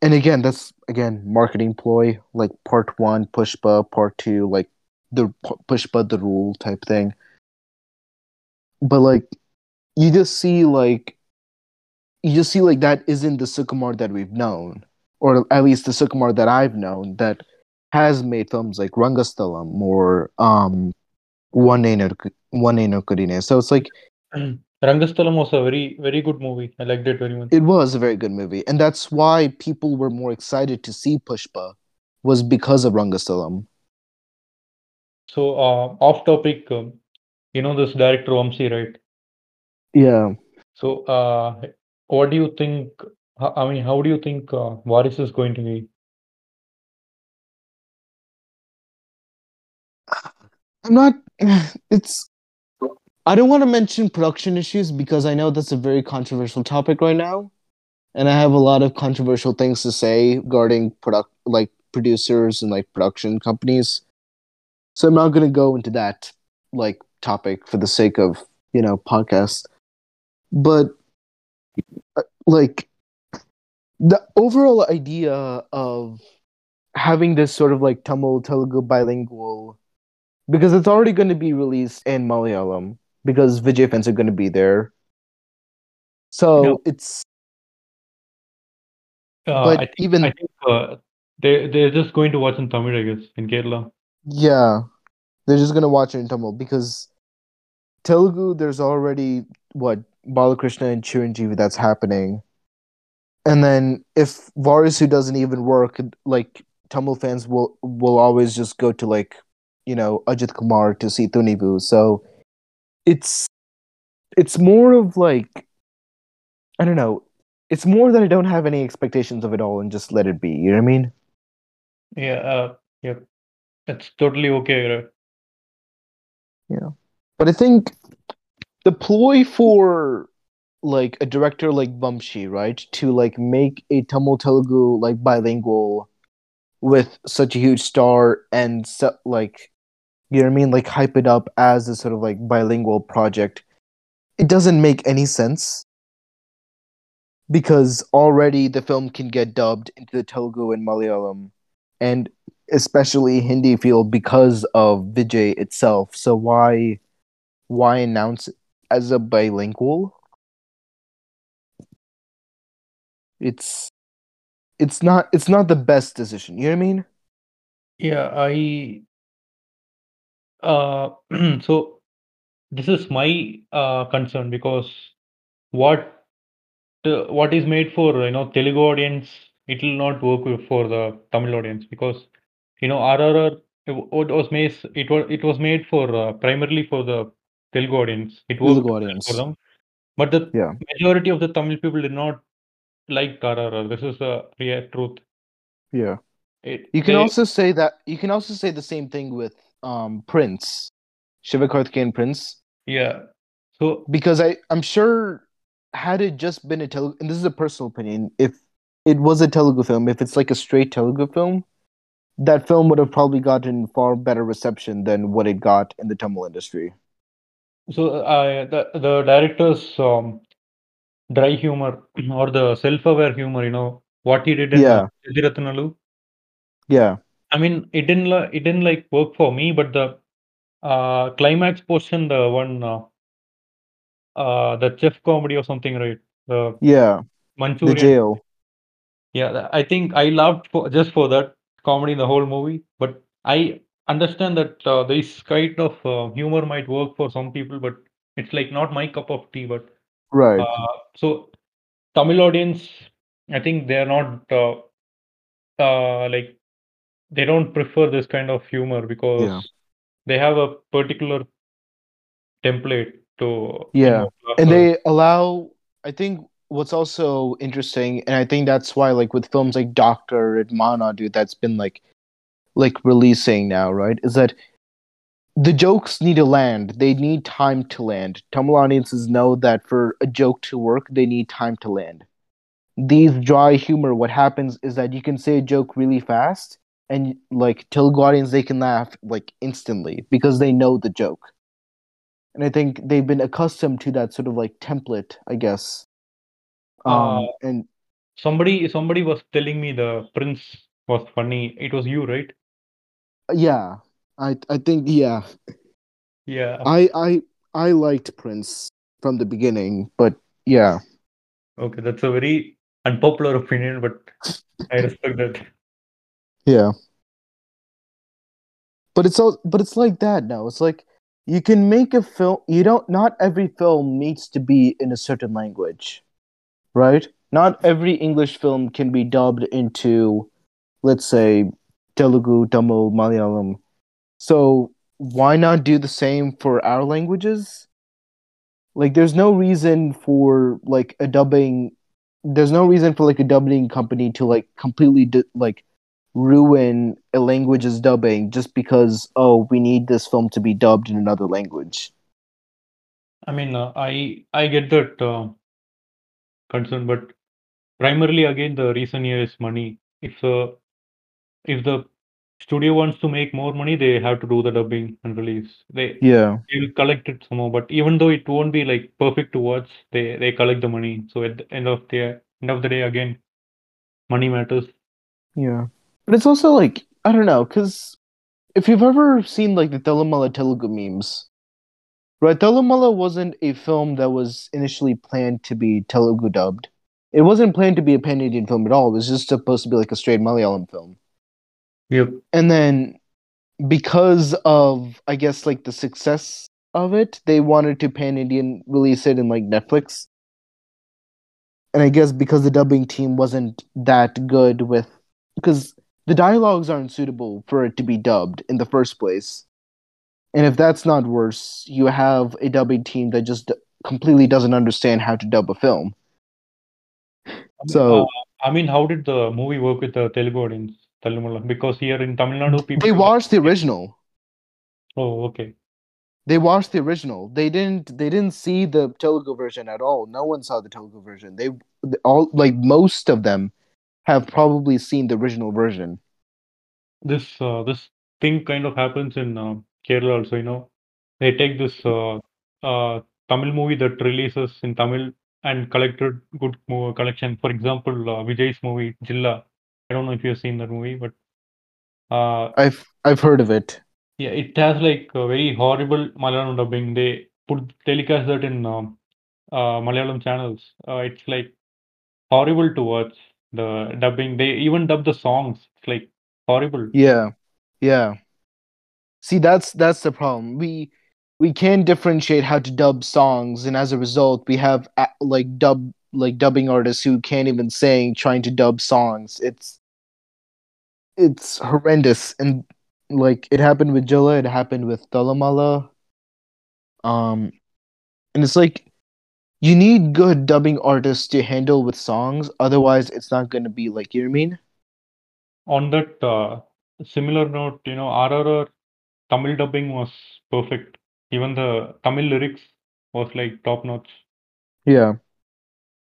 and again that's again marketing ploy like part 1 pushpa part 2 like the pu- pushpa the rule type thing but like you just see like you just see like that isn't the sukumar that we've known or at least the sukumar that i've known that has made films like Rangasthalam or um One One Kurine. So it's like <clears throat> Rangasthalam was a very, very good movie. I liked it very much. it was a very good movie, and that's why people were more excited to see Pushpa was because of Rangasthalam. So, uh, off topic, um, you know this director Vamsi, right? Yeah, So, uh, what do you think? I mean, how do you think uh, Varis is going to be? I'm not. <sighs> It's. I don't want to mention production issues because I know that's a very controversial topic right now, and I have a lot of controversial things to say regarding product like producers and like production companies. So I'm not going to go into that like topic for the sake of you know podcast, but uh, like the overall idea of having this sort of like Tamil Telugu bilingual because it's already going to be released in Malayalam because Vijay fans are going to be there. So Yeah. it's Uh, But I think, even- I think uh, they they're just going to watch in Tamil, I guess, in Kerala. yeah, they're just going to watch it in Tamil because Telugu, there's already what Balakrishna and Chiranjeevi that's happening. And then if Varisu doesn't even work, like Tamil fans will will always just go to like, you know, Ajit Kumar to see Thunivu. So it's it's more of like I don't know. It's more that I don't have any expectations of it all and just let it be. You know what I mean? Yeah, uh, yeah, that's totally okay. Right? Yeah. But I think the ploy for like a director like Vamshi, right, to like make a Tamil Telugu like bilingual with such a huge star and so, like you know what I mean, like hype it up as a sort of like bilingual project. It doesn't make any sense because already the film can get dubbed into the Telugu and Malayalam and especially Hindi field because of Vijay itself. So why why announce it as a bilingual? It's it's not it's not the best decision. You know what I mean? Yeah, I. Uh, <clears throat> so this is my uh, concern because what uh, what is made for you know Telugu audience, it will not work for the Tamil audience because you know RRR it was made it was it was made for uh, primarily for the Telugu audience. It worked Telugu audience. for them, but the Yeah. majority of the Tamil people did not like RRR. This is the real truth. Yeah. It, You can they, also say that you can also say the same thing with um Prince. Shiva Sivakarthikeyan Prince. yeah. So because I I'm sure had it just been a Telugu, and this is a personal opinion, if it was a Telugu film, if it's like a straight Telugu film, that film would have probably gotten far better reception than what it got in the Tamil industry. So uh, the the director's um, dry humor or the self-aware humor, you know, what he did in Yeah. Yeah, I mean, it didn't li- it didn't like work for me, but the uh, climax portion, the one uh, uh, the chef comedy or something, right? The yeah, the Manchurian. jail. Yeah, th- I think I loved for just for that comedy in the whole movie, but I understand that uh, this kind of uh, humor might work for some people, but it's like not my cup of tea. But Right. uh, so Tamil audience, I think they're not uh, uh, like they don't prefer this kind of humor because Yeah. they have a particular template to Yeah. emote and they allow i think what's also interesting and i think that's why like with films like doctor and dude, that's been like like releasing now right? Is that the jokes need to land. They need time to land. Tamil audiences know that for a joke to work they need time to land. These dry humor what happens is that you can say a joke really fast and like tell guardians they can laugh like instantly because they know the joke and I think they've been accustomed to that sort of like template, I guess. Um, Uh, and somebody somebody was telling me the prince was funny. It was you, right? yeah, I I think yeah, Yeah. I I I liked Prince from the beginning, but yeah, Okay, that's a very unpopular opinion, but I respect that. Yeah. But it's all but it's like that now. It's like you can make a film. You don't. Not every film needs to be in a certain language, right? Not every English film can be dubbed into, let's say, Telugu, Tamil, Malayalam. So why not do the same for our languages? Like, there's no reason for like a dubbing. There's no reason for like a dubbing company to like completely di- like ruin a language's dubbing just because oh we need this film to be dubbed in another language. I mean, uh, I I get that uh, concern, but primarily again the reason here is money. If uh, if the studio wants to make more money, they have to do the dubbing and release. They Yeah, they will collect it somehow. But even though it won't be like perfect to watch, they they collect the money. So at the end of the end of the day, again, money matters. yeah. But it's also like I don't know because if you've ever seen like the Thallumaala Telugu memes, right? Thallumaala wasn't a film that was initially planned to be Telugu dubbed. It wasn't planned to be a pan Indian film at all. It was just supposed to be like a straight Malayalam film. Yep. and then because of i guess like the success of it. They wanted to pan Indian release it in like Netflix. And I guess because the dubbing team wasn't that good with because the dialogues aren't suitable for it to be dubbed in the first place. And if that's not worse, you have a dubbing team that just completely doesn't understand how to dub a film. I mean, So uh, I mean, how did the movie work with the Telugu audience? Because here in Tamil Nadu, people. they watched the original. Oh, okay. They watched the original. They didn't. They didn't see the Telugu version at all. No one saw the Telugu version. They all like most of them have probably seen the original version. This uh, this thing kind of happens in uh, Kerala also. You know, they take this uh, uh, Tamil movie that releases in Tamil and collected good mo- collection. For example, uh, Vijay's movie Jilla. I don't know if you've seen that movie, but uh, I've I've heard of it. yeah, it has like a very horrible Malayalam dubbing. They put telecast that in um, uh, Malayalam channels. Uh, it's like horrible to watch the dubbing. They even dub the songs. It's like horrible. Yeah, yeah. See, that's that's the problem. We we can differentiate how to dub songs, and as a result, we have like dub like dubbing artists who can't even sing trying to dub songs. It's it's horrendous, and like it happened with Jilla, it happened with Thallumaala. Um, and it's like you need good dubbing artists to handle with songs, otherwise, it's not going to be like you know I mean. On that uh, similar note, you know, RRR Tamil dubbing was perfect. Even the Tamil lyrics was like top notch. Yeah,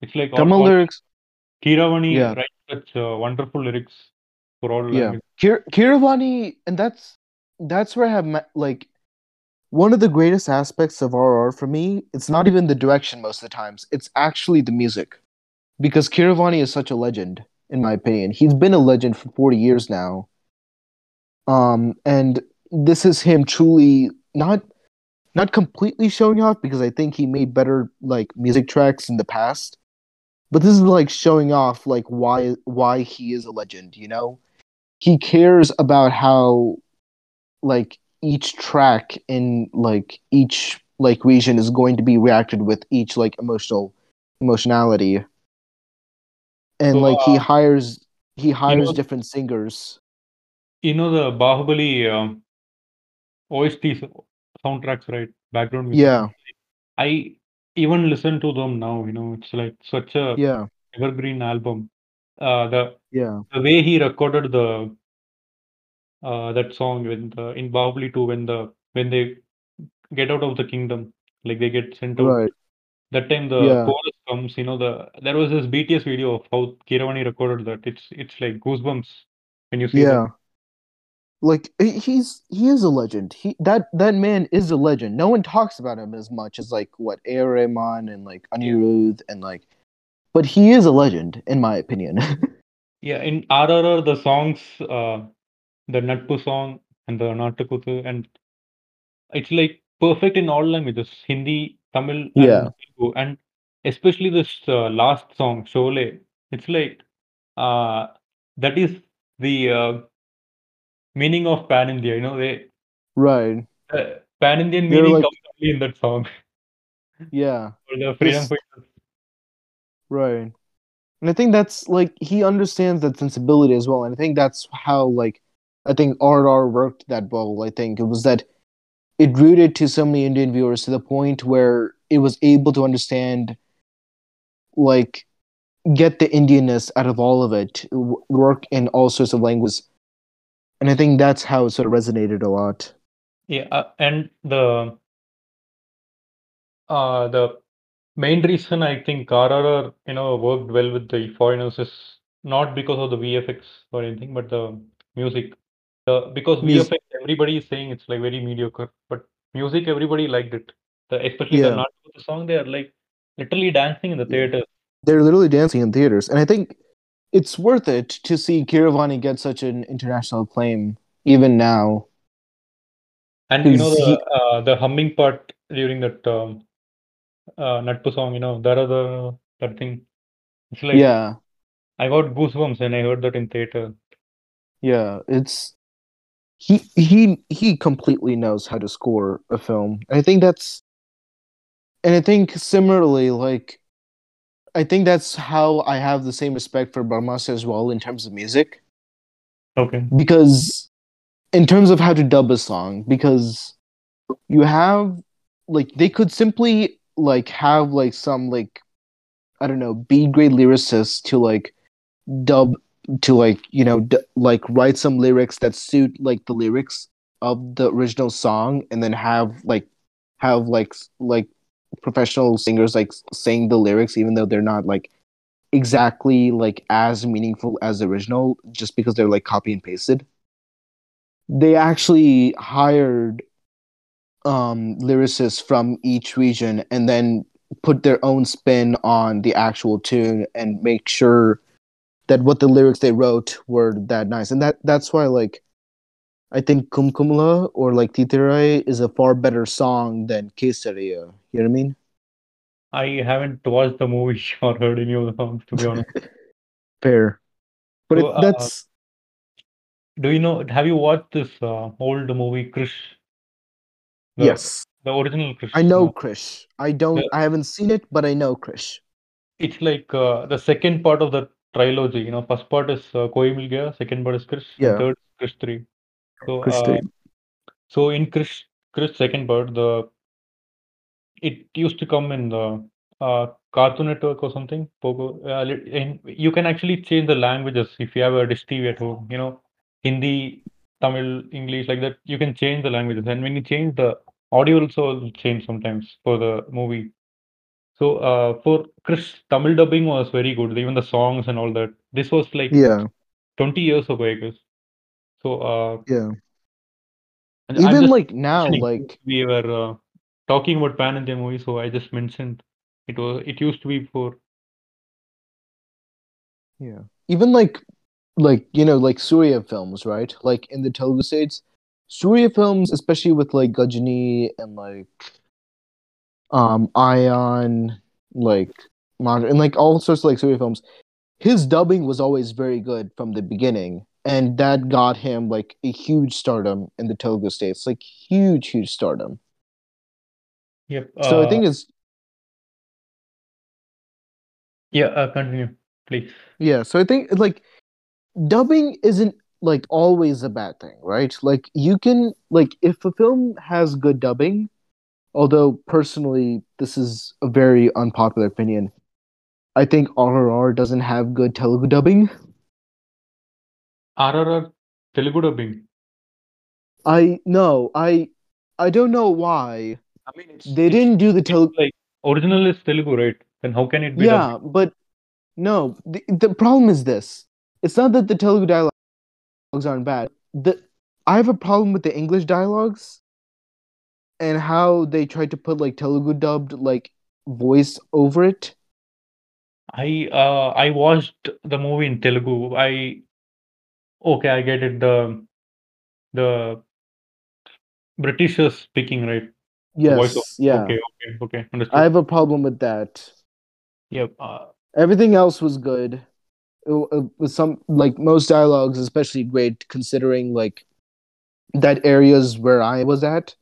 It's like Tamil all lyrics. Keeravani Yeah. writes such uh, wonderful lyrics for all Yeah, languages. Kir- Keeravani, and that's that's where I have met, like one of the greatest aspects of RR for me. It's not even the direction most of the times; it's actually the music, because Keeravani is such a legend, in my opinion. He's been a legend for forty years now. Um, and this is him truly not not completely showing off because I think he made better like music tracks in the past. But this is like showing off like why why he is a legend, you know? He cares about how like each track in like each like region is going to be reacted with each like emotional emotionality. And So, like he uh, hires he hires know- different singers. You know the Bahubali um, OST soundtracks, right? Background music. Yeah, I even listen to them now. You know, it's like such a yeah, evergreen album. Uh, the yeah, the way he recorded the uh, that song when the in Bahubali 2 when the when they get out of the kingdom, like they get sent out. right. That time the Yeah. chorus comes, you know, the there was this BTS video of how Keeravani recorded that. It's it's like goosebumps when you see Yeah. that. Like he's he is a legend. He that that man is a legend. No one talks about him as much as like what A. Rahman and like Anirudh and like, but he is a legend in my opinion. <laughs> Yeah, in RRR the songs, uh, the Natpu song and the Natakuthu, and it's like perfect in all languages, Hindi, Tamil, and Yeah. Telugu, and especially this uh, last song, Sholay. It's like uh, that is the uh, meaning of Pan India. You know, they right. uh, Pan Indian meaning like- comes only in that song. Yeah. <laughs> For the freedom fighters. Right. And I think that's like he understands that sensibility as well. And I think that's how like I think RR worked that well. I think it was that it rooted to so many Indian viewers to the point where it was able to understand like get the Indianness out of all of it, work in all sorts of languages. And I think that's how it sort of resonated a lot. Yeah, uh, and the uh, the main reason I think RRR, you know, worked well with the foreigners is not because of the VFX or anything, but the music. The because Mus- VFX, everybody is saying it's like very mediocre, but music, everybody liked it. The, especially Yeah. the Natakuthu song, they are like literally dancing in the theater. They're literally dancing in theaters. And I think it's worth it to see Keeravani get such an international acclaim even now. And you know the he- uh, the humming part during that um, uh, Natpu song, you know, that other that thing. It's like yeah. I got goosebumps when I heard that in theater. Yeah, it's he he he completely knows how to score a film. I think that's and I think similarly, like I think that's how I have the same respect for Barmas as well in terms of music. Okay. Because in terms of how to dub a song, because you have like they could simply like have like some like I don't know B grade lyricists to like dub to like you know d- like write some lyrics that suit like the lyrics of the original song and then have like have like like professional singers like sing the lyrics even though they're not like exactly like as meaningful as the original just because they're like copy and pasted. They actually hired um lyricists from each region and then put their own spin on the actual tune and make sure that what the lyrics they wrote were that nice and that that's why like I think Kumkumla or like Titirai is a far better song than Kesariya. You know what I mean? I haven't watched the movie <laughs> or heard any of the songs, to be honest. <laughs> Fair. But So, it, uh, that's do you know, have you watched this uh, old movie, Krrish? The, yes. The original Krrish. I know no? Krrish. I don't The- I haven't seen it, but I know Krrish. It's like uh, the second part of the trilogy. You know, first part is uh, Koi Mil Gaya, second part is Krrish, Yeah. third is Krrish 3. So, Krrish uh, three. so in Krrish, Krrish second part, the it used to come in the uh, Cartoon Network or something. Pogo, uh, and you can actually change the languages if you have a dish TV at home. You know, Hindi, Tamil, English, like that. You can change the languages, and when you change the audio, also change sometimes for the movie. So uh, for Krrish, Tamil dubbing was very good. Even the songs and all that. This was like Yeah, 20 years ago, I guess. So uh, yeah. Even like now, like we were uh, talking about Pan India movies, so I just mentioned it was it used to be before. yeah. Even like like you know, like Surya films, right? Like in the Telugu states, Surya films, especially with like Ghajini and like um Ayan, like Maj- and like all sorts of like Surya films, his dubbing was always very good from the beginning. And that got him like a huge stardom in the Telugu states, like huge, huge stardom. Yep. So I uh, think it's yeah. Uh, continue, please. Yeah, so I think like dubbing isn't like always a bad thing, right? Like you can like if a film has good dubbing, although personally this is a very unpopular opinion. I think RRR doesn't have good Telugu dubbing. RRR Telugu dubbing. I no, I I don't know why I mean, it's they it's, didn't do the Telugu. like original is Telugu, right? Then how can it be dubbed? Yeah, but no, the, the problem is this. It's not that the Telugu dialogues aren't bad. The I have a problem with the English dialogues and how they tried to put like Telugu dubbed like voice over it. I uh I watched the movie in Telugu. I okay, I get it. The the Britishers speaking, right? Yes, yeah. okay, okay, okay, understood. I have a problem with that. Yep. Uh, Everything else was good. It, it was some like most dialogues, especially great considering like that areas where I was at,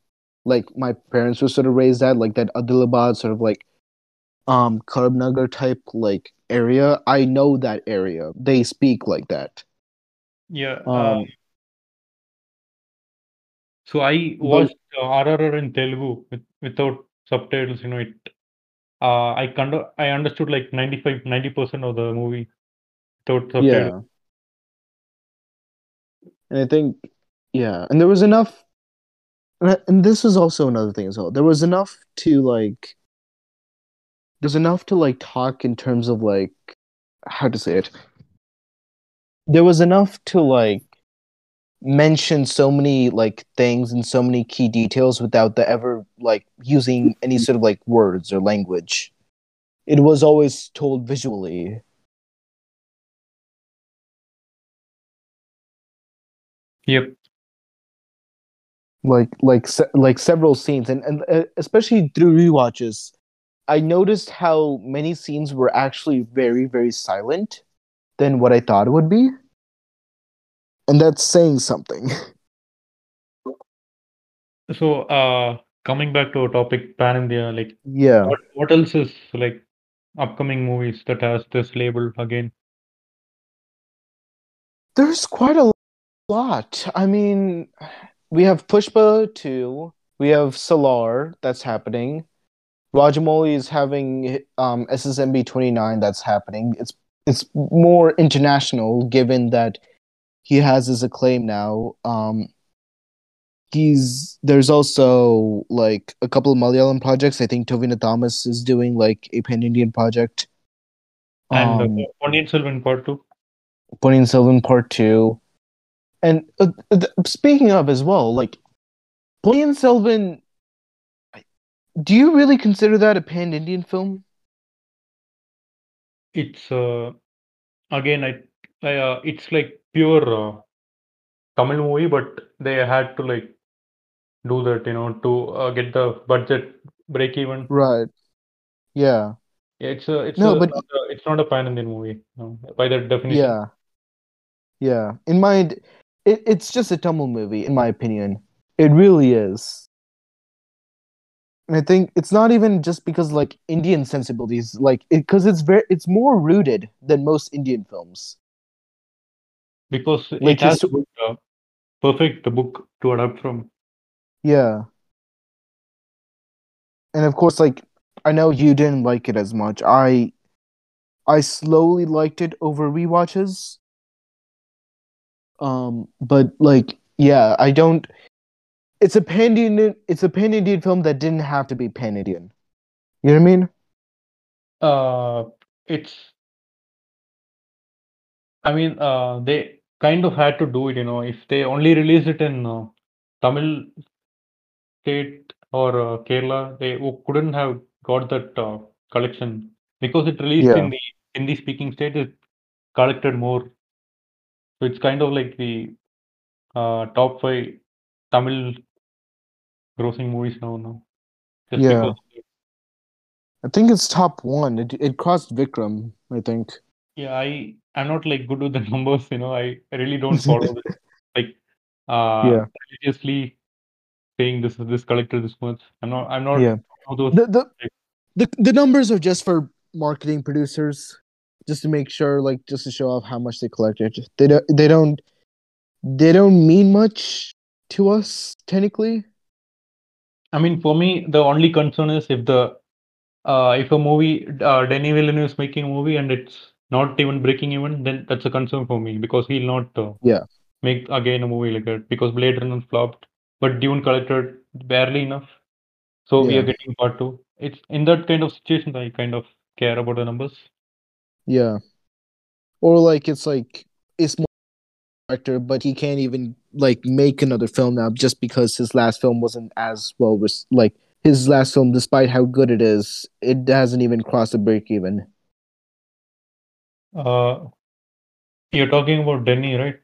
like my parents were sort of raised at, like that Adilabad sort of like um Karimnagar type like area. I know that area. They speak like that. yeah. Uh, Um, so I but watched uh, RRR in Telugu with, without subtitles. You know, it. Uh, I kind I understood like 95, 90 percent of the movie without subtitles. yeah, and I think yeah, and there was enough, and, and this was also another thing as well. There was enough to like, there's enough to like talk in terms of like how to say it. There was enough to like mention so many like things and so many key details without the ever like using any sort of like words or language. It was always told visually. Yep. Like like se- like several scenes and and uh, especially through rewatches i noticed how many scenes were actually very very silent than what i thought it would be and that's saying something <laughs> So, uh, coming back to a topic, Pan India, like, Yeah. what what else is like upcoming movies that has this label again? There's quite a lot. I mean, we have Pushpa 2, we have Salaar that's happening. Rajamouli is having um, SSMB 29 that's happening. It's it's more international given that he has his acclaim now. Um, he's there's also like a couple of Malayalam projects. I think Tovino Thomas is doing like a pan Indian project. And Um, uh, Ponniyin Selvan Part 2. Ponniyin Selvan Part Two, and uh, th- speaking of as well, like Ponniyin Selvan. Do you really consider that a pan Indian film? It's uh, again, I, I uh, it's like pure uh, Tamil movie, but they had to like do that, you know, to uh, get the budget break even. Right. Yeah. Yeah, it's a, it's No, a, but not a- it's not a pan Indian movie, no, by that definition. yeah. Yeah. In my it, it's just a Tamil movie, in my opinion. It really is. And I think it's not even just because like Indian sensibilities, like because it's very it's more rooted than most Indian films. because Like it has his- uh, perfect book to adapt from. Yeah. And of course, like I know you didn't like it as much. I I slowly liked it over rewatches. Um, but like, yeah, I don't. It's a pan Indian. It's a pan Indian film that didn't have to be pan Indian. You know what I mean? Uh, it's, I mean, uh, they kind of had to do it, you know, if they only released it in uh, Tamil state or uh, Kerala, they couldn't have got that uh, collection because it released Yeah. in the Hindi speaking state, it collected more. So it's kind of like the uh, top five Tamil grossing movies now. now. Just Yeah. because. I think it's top one. It it crossed Vikram. I think. Yeah, I I'm not like good with the <laughs> numbers, you know. I, I really don't follow this <laughs> like uh Yeah. religiously saying this this collector this much. I'm not I'm not Yeah. one of those The, the the the numbers are just for marketing producers, just to make sure, like, just to show off how much they collected. They don't. They don't. They don't mean much to us technically. I mean for me the only concern is if the uh if a movie uh Denis Villeneuve is making a movie and it's not even breaking even, then that's a concern for me because he'll not uh, Yeah. make again a movie like that because Blade Runner flopped, but Dune collected barely enough. So we are getting part two. It's in that kind of situation that I kind of care about the numbers. Yeah. Or like it's like it's more director, but he can't even like make another film now just because his last film wasn't as well like his last film, despite how good it is, it hasn't even crossed the break even. Uh, you're talking about Denny, right?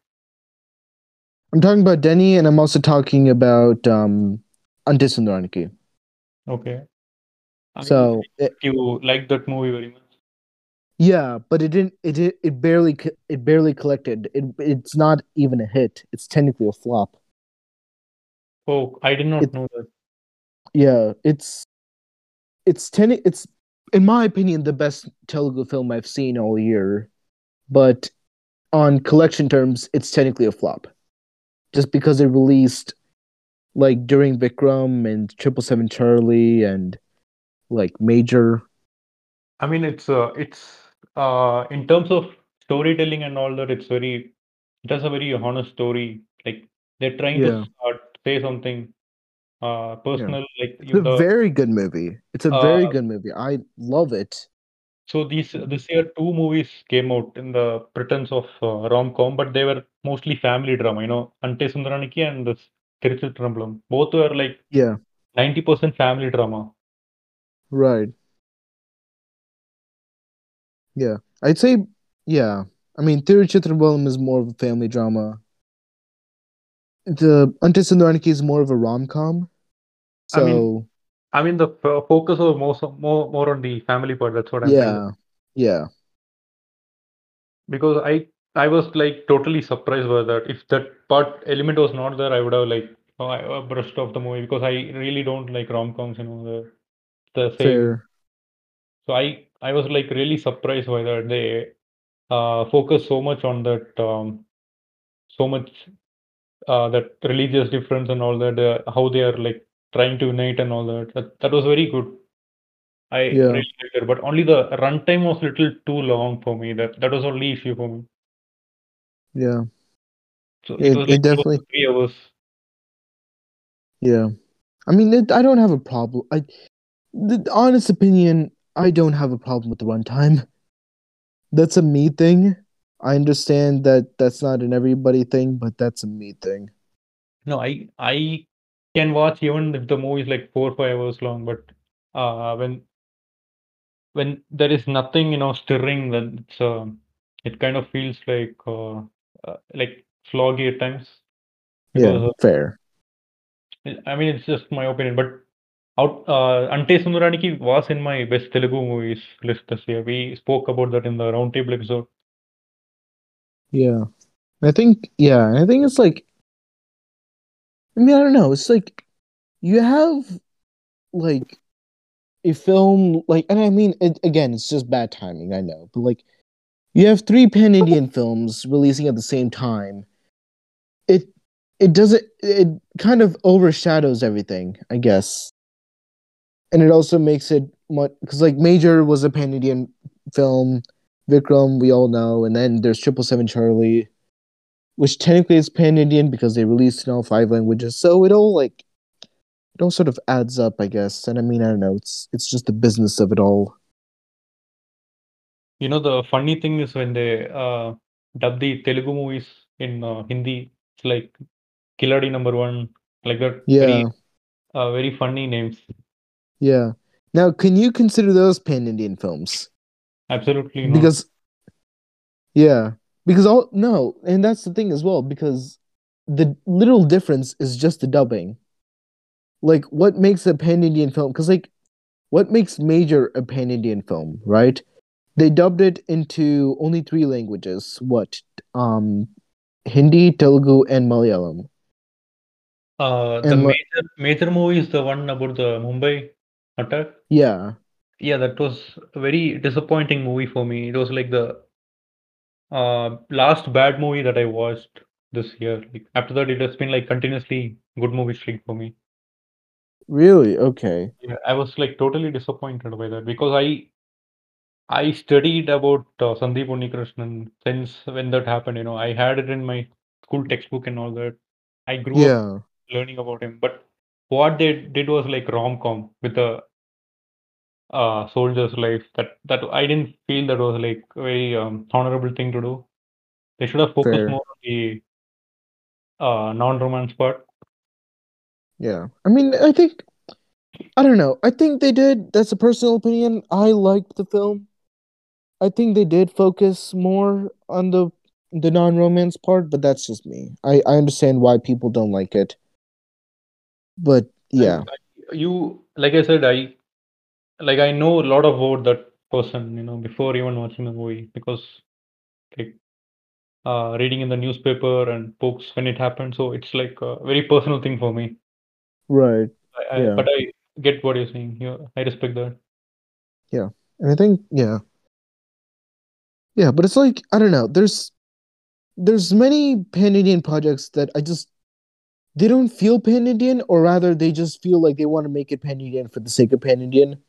I'm talking about Denny, and I'm also talking about um Ante Sundaraniki. Okay. I So you like that movie very much. Yeah, but it didn't. It it, it barely it barely collected. It it's not even a hit. It's technically a flop. Oh, I did not It- know that. Yeah, it's it's ten. It's in my opinion the best Telugu film I've seen all year, but on collection terms, it's technically a flop, just because it released like during Vikram and Triple Seven Charlie and like Major. I mean, it's uh, it's uh, in terms of storytelling and all that, it's very, it has a very honest story. Like they're trying Yeah. to say something uh, personal. Like It's a the very good movie. It's a very Uh, good movie. I love it. so these this year two movies came out in the pretense of uh, rom-com, but they were mostly family drama. You know, Ante Sundaraniki and this Tiruchitrambalam. Both were like Yeah, ninety percent family drama. right. Yeah, I'd say yeah. I mean, Tiruchitrambalam is more of a family drama. The Ante Sundaraniki is more of a rom com. I So mean, I mean, the f- focus was more so- more more on the family part. That's what I'm yeah, yeah, because I I was like totally surprised by that. If that part element was not there, I would have like oh, I uh, brushed off the movie because I really don't like rom-coms, you know, the the same. Fair. So I I was like really surprised by that they uh, focus so much on that um, so much uh, that religious difference and all that uh, how they are like trying to unite and all that. That that was very good. I Yeah. really liked it, but only the runtime was little too long for me. That that was only issue for me. Yeah. So It- it was it like definitely- three hours. Yeah. I mean, it, I don't have a problem. I, the honest opinion, I don't have a problem with the runtime. That's a me thing. I understand that that's not an everybody thing, but that's a me thing. No, I I can watch even if the movie is like four or five hours long, but uh, when when there is nothing you know stirring, then it's uh, it kind of feels like uh, uh, like floggy at times. Yeah, fair. I mean, it's just my opinion, but out uh, Ante Sundaraniki was in my best Telugu movies list this year. We spoke about that in the roundtable episode. Yeah. I think, yeah, I think it's like, I mean, I don't know. It's like you have like a film, like, and I mean, it, again, it's just bad timing, I know, but like you have three pan Indian films releasing at the same time. It, it doesn't, it kind of overshadows everything, I guess. And it also makes it much, because like Major was a pan Indian film, Vikram, we all know, and then there's Triple Seven Charlie which technically is pan Indian because they released in all five languages. So it all like it all sort of adds up, I guess. And I mean, I don't know. It's it's just the business of it all. You know, the funny thing is when they uh, dub the Telugu movies in uh, Hindi, it's like Kiladi number one, like that. Yeah, Very, uh, very funny names. Yeah. Now, can you consider those pan Indian films? Absolutely not. Because yeah, because all no, and that's the thing as well. Because the little difference is just the dubbing. Like, what makes a pan Indian film? Because like, what makes Major a pan Indian film? Right? They dubbed it into only three languages. What? Um, Hindi, Telugu, and Malayalam. Uh, the And major major movie is the one about the Mumbai attack. Yeah, Yeah, that was a very disappointing movie for me. It was like the uh, last bad movie that I watched this year. Like after that, it has been like continuously good movie streak for me. really? Okay. Yeah, I was like totally disappointed by that because I I studied about uh, Sandeep Unnikrishnan since when that happened. You know, I had it in my school textbook and all that. I grew up Yeah, learning about him, but what they did was like rom-com with a uh, soldier's life. That that I didn't feel that was like a very um, honorable thing to do. They should have focused Fair. more on the uh, non-romance part. yeah. I mean, I think I don't know. I think they did. That's a personal opinion. I liked the film. I think they did focus more on the the non-romance part, but that's just me. I I understand why people don't like it. But yeah, I- you like I said, I like I know a lot about that person, you know, before even watching the movie because like uh, reading in the newspaper and books when it happened. So it's like a very personal thing for me. right. I, I, Yeah. But I get what you're saying. Yeah, I respect that. yeah And I think yeah. Yeah, but it's like I don't know. There's there's many pan Indian projects that I just they don't feel pan Indian, or rather they just feel like they want to make it pan Indian for the sake of pan Indian.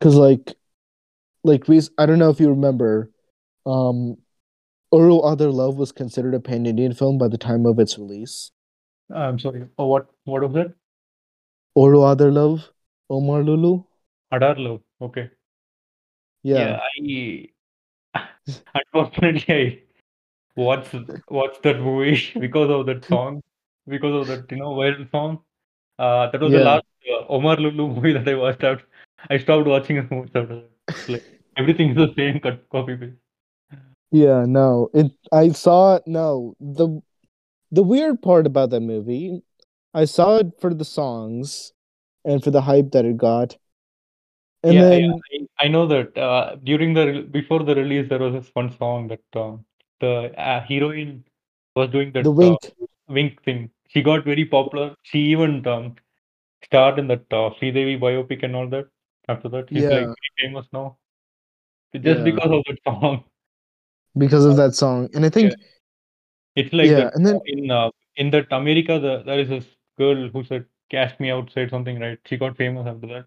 Cause like like I don't know if you remember, um Oru Adaar Love was considered a pan Indian film by the time of its release. I'm sorry. Oh, what what was that? Oru Adaar Love, Omar Lulu. Adaar Love. Okay. Yeah. I <laughs> unfortunately I watched watched that movie <laughs> because of that song, because of that you know viral song. Uh, that was the last uh, Omar Lulu movie that I watched out. I stopped watching the movies after that. Like everything is the same cut copy paste. Yeah, no. It I saw no. The the weird part about that movie, I saw it for the songs and for the hype that it got. And yeah, then yeah, I, I know that uh, during the before the release there was this one song that uh, the uh, heroine was doing that the uh, wink. wink thing. She got very popular. She even um, starred in that uh, Devi biopic and all that. After that, she's like Yeah. very famous now. Just Yeah. because of that song. because of that song. And I think It's like Yeah, and then- uh, in uh, in that America, the, there is this girl who said "Cast me outside" something, right? She got famous after that.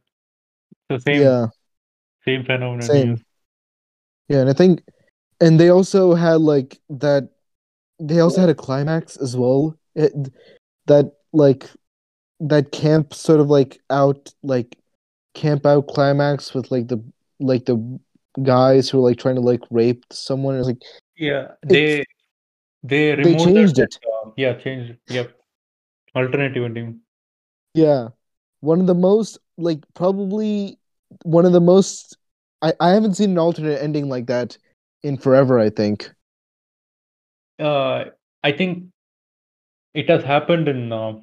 The same yeah, same phenomenon. same. Yeah, and I think and they also had like that they also had a climax as well. It, that like that camp sort of like out like camp out climax with like the like the guys who are like trying to like rape someone. It's like Yeah, they they they changed that, it. uh, yeah, changed. it. Yep, alternative ending. Yeah. One of the most like probably one of the most I, I haven't seen an alternate ending like that in forever, I think. Uh, I think it has happened in uh,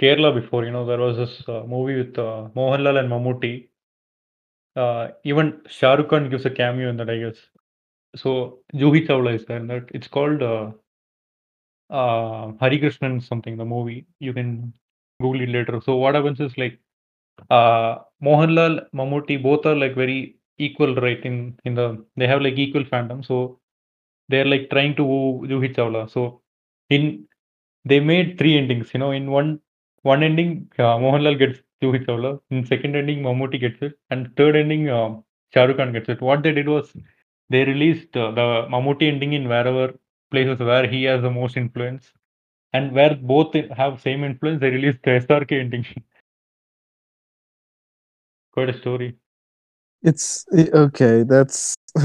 Kerala before. You know, there was this uh, movie with uh, Mohanlal and Mammootty. Uh, even Shah Rukh Khan gives a cameo in that, I guess. So Juhi Chawla is there in that. It's called uh, uh, Hari Krishnan something. The movie you can Google it later. So what happens is like uh, Mohanlal, Mammootty, both are like very equal, right? In in the they have like equal fandom. So they're like trying to woo Juhi Chawla. So in they made three endings. You know, in one one ending, uh, Mohanlal gets Juhi Chawla. In second ending, Mammootty gets it, and third ending, um, Shah Rukh Khan gets it. What they did was they released uh, the Mammootty ending in wherever places where he has the most influence, and where both have same influence, they released the SRK ending. <laughs> Quite a story. It's okay, that's <laughs>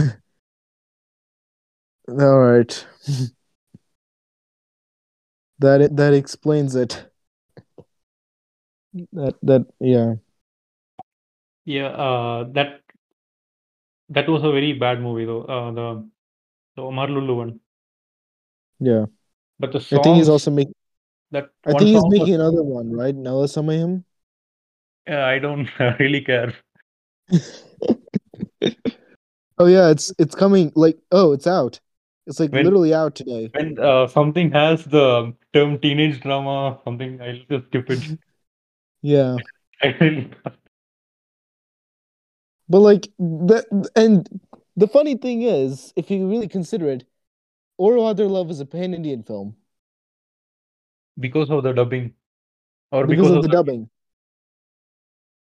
all right. <laughs> that it, that explains it. That that yeah. Yeah, uh, that that was a very bad movie though. Uh, the the Omar Lulu one. Yeah. But the I songs think he's also making that I think he's song was- making another one, right? Nalla Samayam? Yeah, I don't <laughs> really care. <laughs> oh yeah, it's it's coming like oh, it's out. It's like When- literally out today. When uh, something has the term teenage drama, something I'll just skip it. Yeah. But like the and the funny thing is, if you really consider it, Oru Adaar Love is a pan Indian film because of the dubbing, or because, of the dubbing.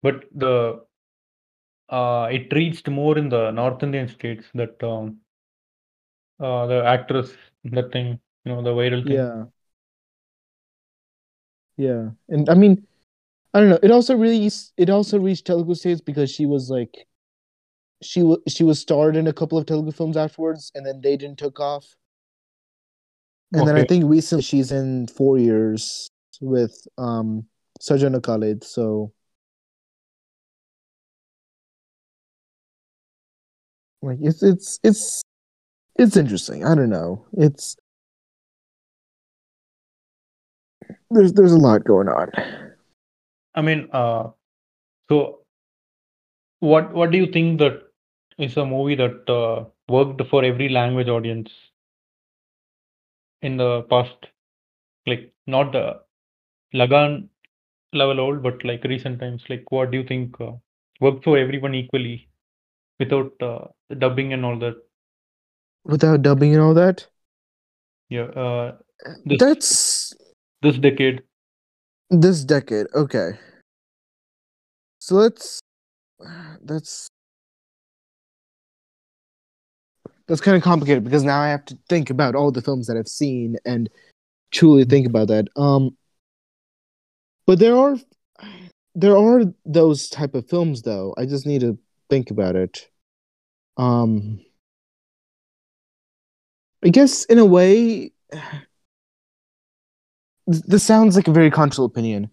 but the uh, it reached more in the North Indian states that um, uh, the actress that thing, you know, the viral thing. Yeah. Yeah. And I mean, I don't know. It also really it also reached Telugu states because she was like she was she was starred in a couple of Telugu films afterwards and then they didn't took off. And then I think recently she's in four years with um Sarjano Khalid. So like it's it's it's it's interesting. I don't know. It's there's there's a lot going on. I mean, uh, so what what do you think that is a movie that uh, worked for every language audience in the past? Like not the Lagaan level old, but like recent times. Like what do you think uh, worked for everyone equally without uh, dubbing and all that? Without dubbing and all that. Yeah, uh, this That's this decade. this decade. Okay. So let's that's that's kind of complicated because now I have to think about all the films that I've seen and truly think about that. Um but there are there are those type of films though. I just need to think about it. Um I guess in a way this sounds like a very controversial opinion.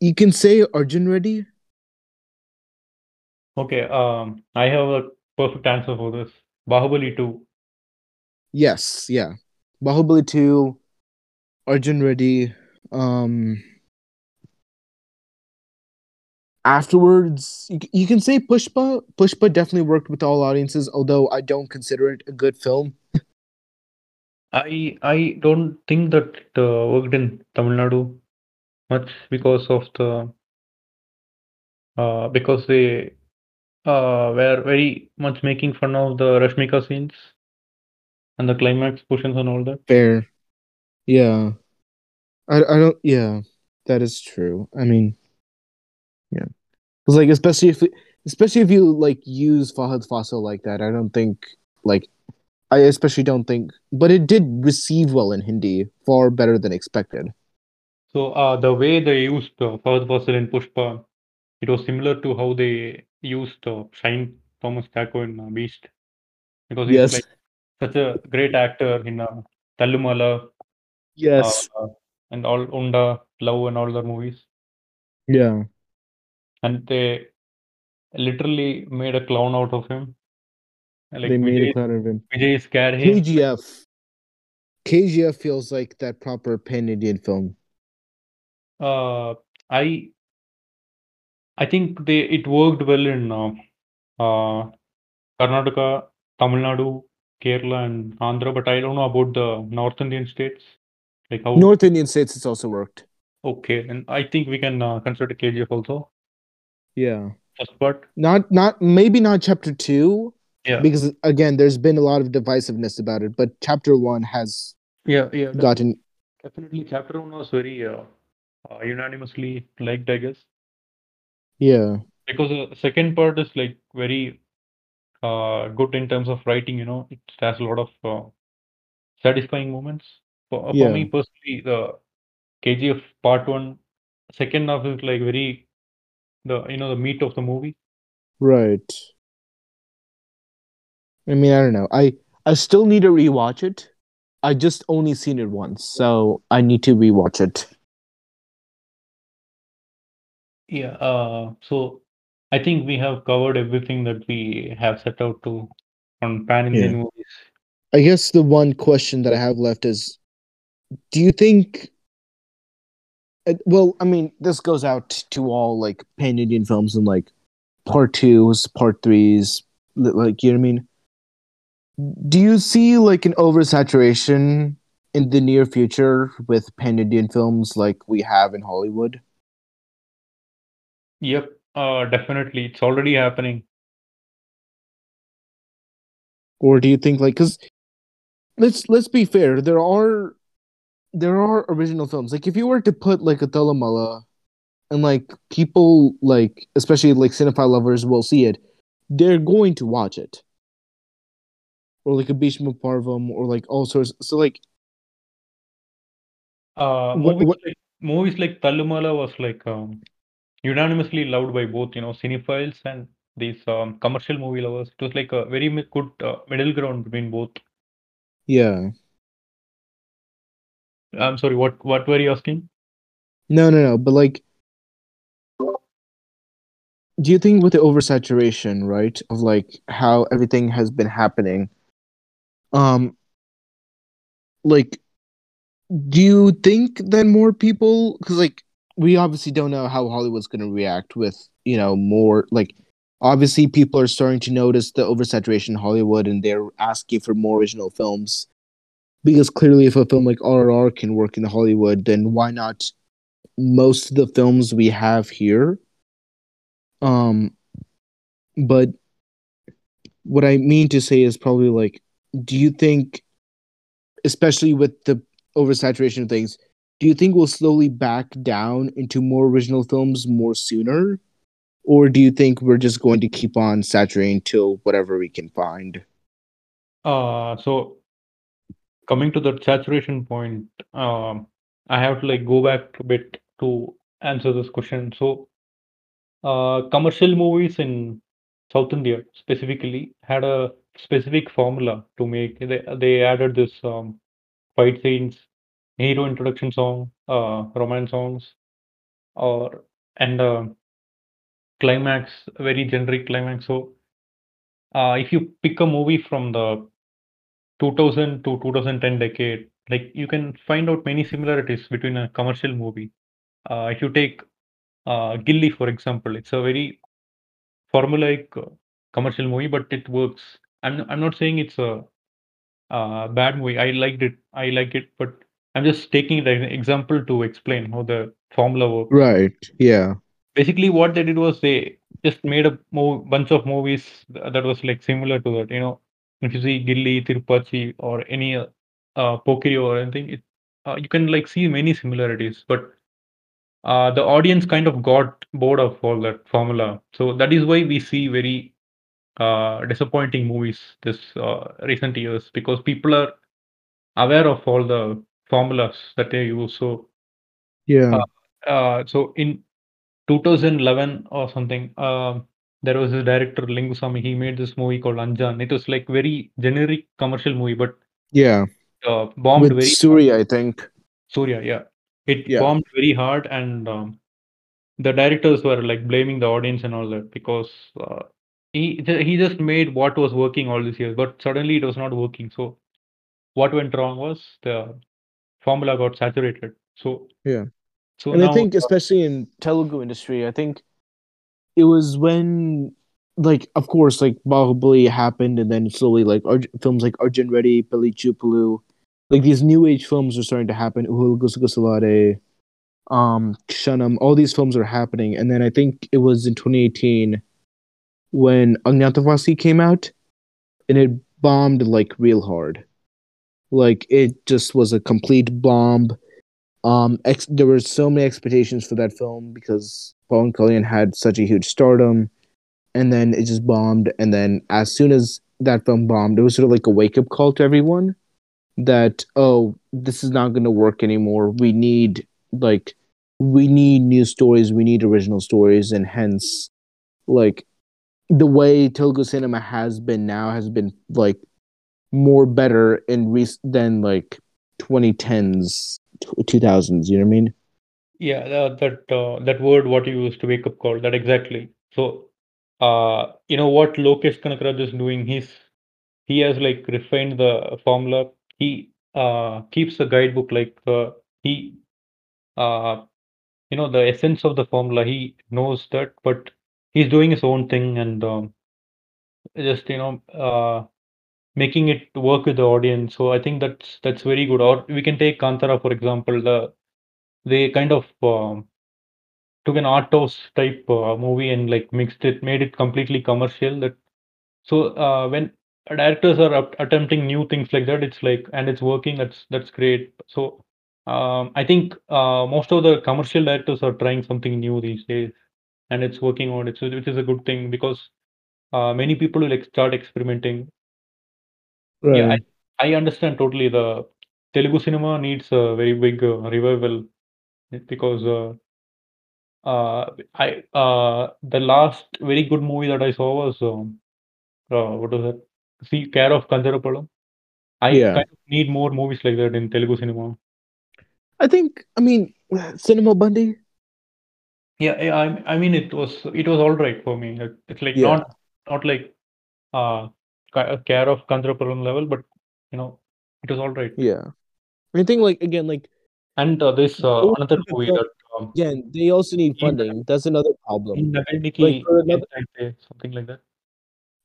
You can say Arjun Reddy. Okay, um, I have a perfect answer for this. Bahubali 2. Yes, yeah. Bahubali 2, Arjun Reddy. Um afterwards you, you can say Pushpa. Pushpa definitely worked with all audiences, although I don't consider it a good film. I I don't think that it uh, worked in Tamil Nadu much because of the uh, because they uh, were very much making fun of the Rashmika scenes and the climax portions and all that. Fair. Yeah. I I don't yeah, that is true. I mean yeah. Cuz like especially if especially if you like use Fahadh Faasil like that, I don't think like I especially don't think but it did receive well in Hindi, far better than expected. So uh, the way they used uh, Fahadh Faasil in Pushpa, it was similar to how they used uh, Shine Tom Chacko in uh, Beast, because he's Yes. like such a great actor in uh, Thallumaala Yes. uh, and all Unda, Love, and all the movies, Yeah. And they literally made a clown out of him. Like they made a clown out of him. Vijay scared him. KGF. KGF feels like that proper pan Indian film. Uh, I I think they it worked well in uh, uh, Karnataka, Tamil Nadu, Kerala, and Andhra, but I don't know about the North Indian states. Like how North Indian states it's also worked. okay, and I think we can uh, consider KGF also Yeah. first part. Not not maybe not chapter 2 Yeah, because again there's been a lot of divisiveness about it, but chapter 1 has yeah, yeah. gotten Definitely, chapter one was very uh, uh, unanimously liked, I guess, yeah. because the second part is like very uh, good in terms of writing. You know, it has a lot of uh, satisfying moments. For, for Yeah. me personally, the KGF part one, second half is like very the you know the meat of the movie. Right. I mean, I don't know. I I still need to rewatch it. I just only seen it once, so I need to rewatch it. Yeah. Uh, so I think we have covered everything that we have set out to on pan Indian Yeah. movies. I guess the one question that I have left is do you think well, I mean, this goes out to all like pan Indian films and like part twos, part threes, like you know what I mean? Do you see like an oversaturation in the near future with pan Indian films like we have in Hollywood? Yep. Uh, definitely, it's already happening. Or do you think like cuz let's let's be fair, there are there are original films. Like if you were to put like a Thallumaala and like people like especially like cinephile lovers will see it, they're going to watch it. Or like a Bhishma Parvam or like all sorts so like Uh, What- movies what- like movies like was like um, unanimously loved by both you know cinephiles and these um, commercial movie lovers. It was like a very good uh, middle ground between both. yeah. I'm sorry, what what were you asking? No, no, no, but like do you think with the oversaturation, right, of like how everything has been happening, um like do you think that more people because like we obviously don't know how Hollywood's gonna react with, you know, more like obviously people are starting to notice the oversaturation in Hollywood and they're asking for more original films. Because clearly if a film like RRR can work in Hollywood, then why not most of the films we have here? Um but what I mean to say is probably like do you think especially with the oversaturation of things, do you think we'll slowly back down into more original films more sooner? Or do you think we're just going to keep on saturating till whatever we can find? Uh, so coming to that saturation point, um, I have to like go back a bit to answer this question. So, uh, commercial movies in South India specifically had a specific formula to make. They they added this um, fight scenes, hero introduction song, uh, romance songs, or and uh, climax, very generic climax. So, uh, if you pick a movie from the 2000 to 2010 decade, like you can find out many similarities between a commercial movie. Uh, if you take uh, Ghilli, for example, it's a very formulaic uh, commercial movie, but it works. I'm I'm not saying it's a uh, bad movie. I liked it. I like it, but I'm just taking the example to explain how the formula works. Right. Yeah. Basically, what they did was they just made a mo- bunch of movies that was like similar to that. You know, if you see Ghilli, Tirupati, or any uh, uh, Pokiri or anything, it, uh, you can like see many similarities. But uh, the audience kind of got bored of all that formula. So that is why we see very uh, disappointing movies this uh, recent years because people are aware of all the formulas that they use. So, Yeah. uh, uh, so in 2011 or something, um, there was a director Lingusamy. He made this movie called Anjaan. It was like very generic commercial movie, but Yeah. uh, bombed With very Surya, I think. Surya. Yeah, it Yeah. bombed very hard, and um, the directors were like blaming the audience and all that because uh, he he just made what was working all these years, but suddenly it was not working. So what went wrong was the formula got saturated. So Yeah. so and I think especially in Telugu industry, I think it was when like of course like Bahubali happened and then slowly like Arj- films like Arjun Reddy, Pelli Choopulu, like these new age films are starting to happen. Oohalu Gusagusalade, um, Kshanam, all these films are happening. And then I think it was in 2018 when Agnyaathavaasi came out and it bombed like real hard. Like it just was a complete bomb. Um, ex- there were so many expectations for that film because Pawan Kalyan had such a huge stardom, and then it just bombed. And then as soon as that film bombed, it was sort of like a wake up call to everyone that oh, this is not going to work anymore. We need like we need new stories. We need original stories, and hence like the way Telugu cinema has been now has been like more better in rec- than like 2010s 2000s you know what i mean yeah that that, uh, that word what you used to wake up call that exactly. So uh, you know what Lokesh Kanagaraj is doing? He's he has like refined the formula. He uh, keeps the guidebook like uh, he uh, you know the essence of the formula. He knows that, but he's doing his own thing and um, just you know uh, making it work with the audience. So I think that's that's very good. Or we can take Kantara for example. The they kind of um, took an art house type uh, movie and like mixed it, made it completely commercial. That so uh, when directors are up, attempting new things like that, it's like and it's working. That's that's great. So um, I think uh, most of the commercial directors are trying something new these days, and it's working on it, so which is a good thing because uh, many people will like start experimenting. Yeah, right I, I understand totally. The Telugu cinema needs a very big uh, revival because uh, uh, I uh, the last very good movie that I saw was um, uh, what was that? See, Care of Kancharapalem. I yeah kind of need more movies like that in Telugu cinema. i think i mean cinema bandi Yeah, I I- I mean it was it was all right for me. It- It's like yeah not not like uh Care of Kancharapalem level, but you know it was all right. yeah. I think like again like And uh, this uh, those another movie that um, again they also need in funding. That's another problem. like another something like that.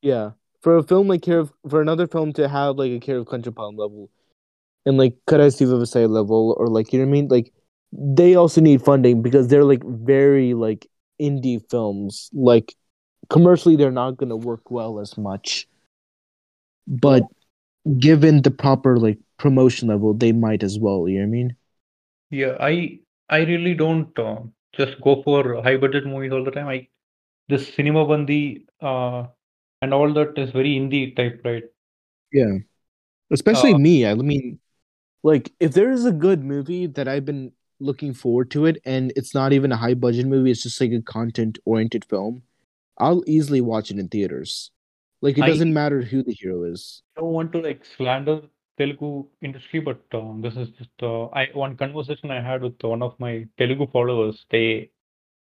yeah. For a film like care of, for another film to have like a care of Kancharapalem level and like Kadaisi Vivasayi level or like you know what I mean? Like they also need funding because they're like very like indie films. Like commercially they're not going to work well as much but given the proper like promotion level they might as well you know what I mean Yeah, I I really don't uh, just go for high budget movies all the time. I this cinema bandi uh, and all that is very indie type, right? yeah especially Uh, me I mean like if there is a good movie that I've been looking forward to it and it's not even a high budget movie it's just like a content oriented film I'll easily watch it in theaters like it I doesn't matter who the hero is I don't want to like slander Telugu industry, but uh, this is just uh, I one conversation I had with one of my Telugu followers. They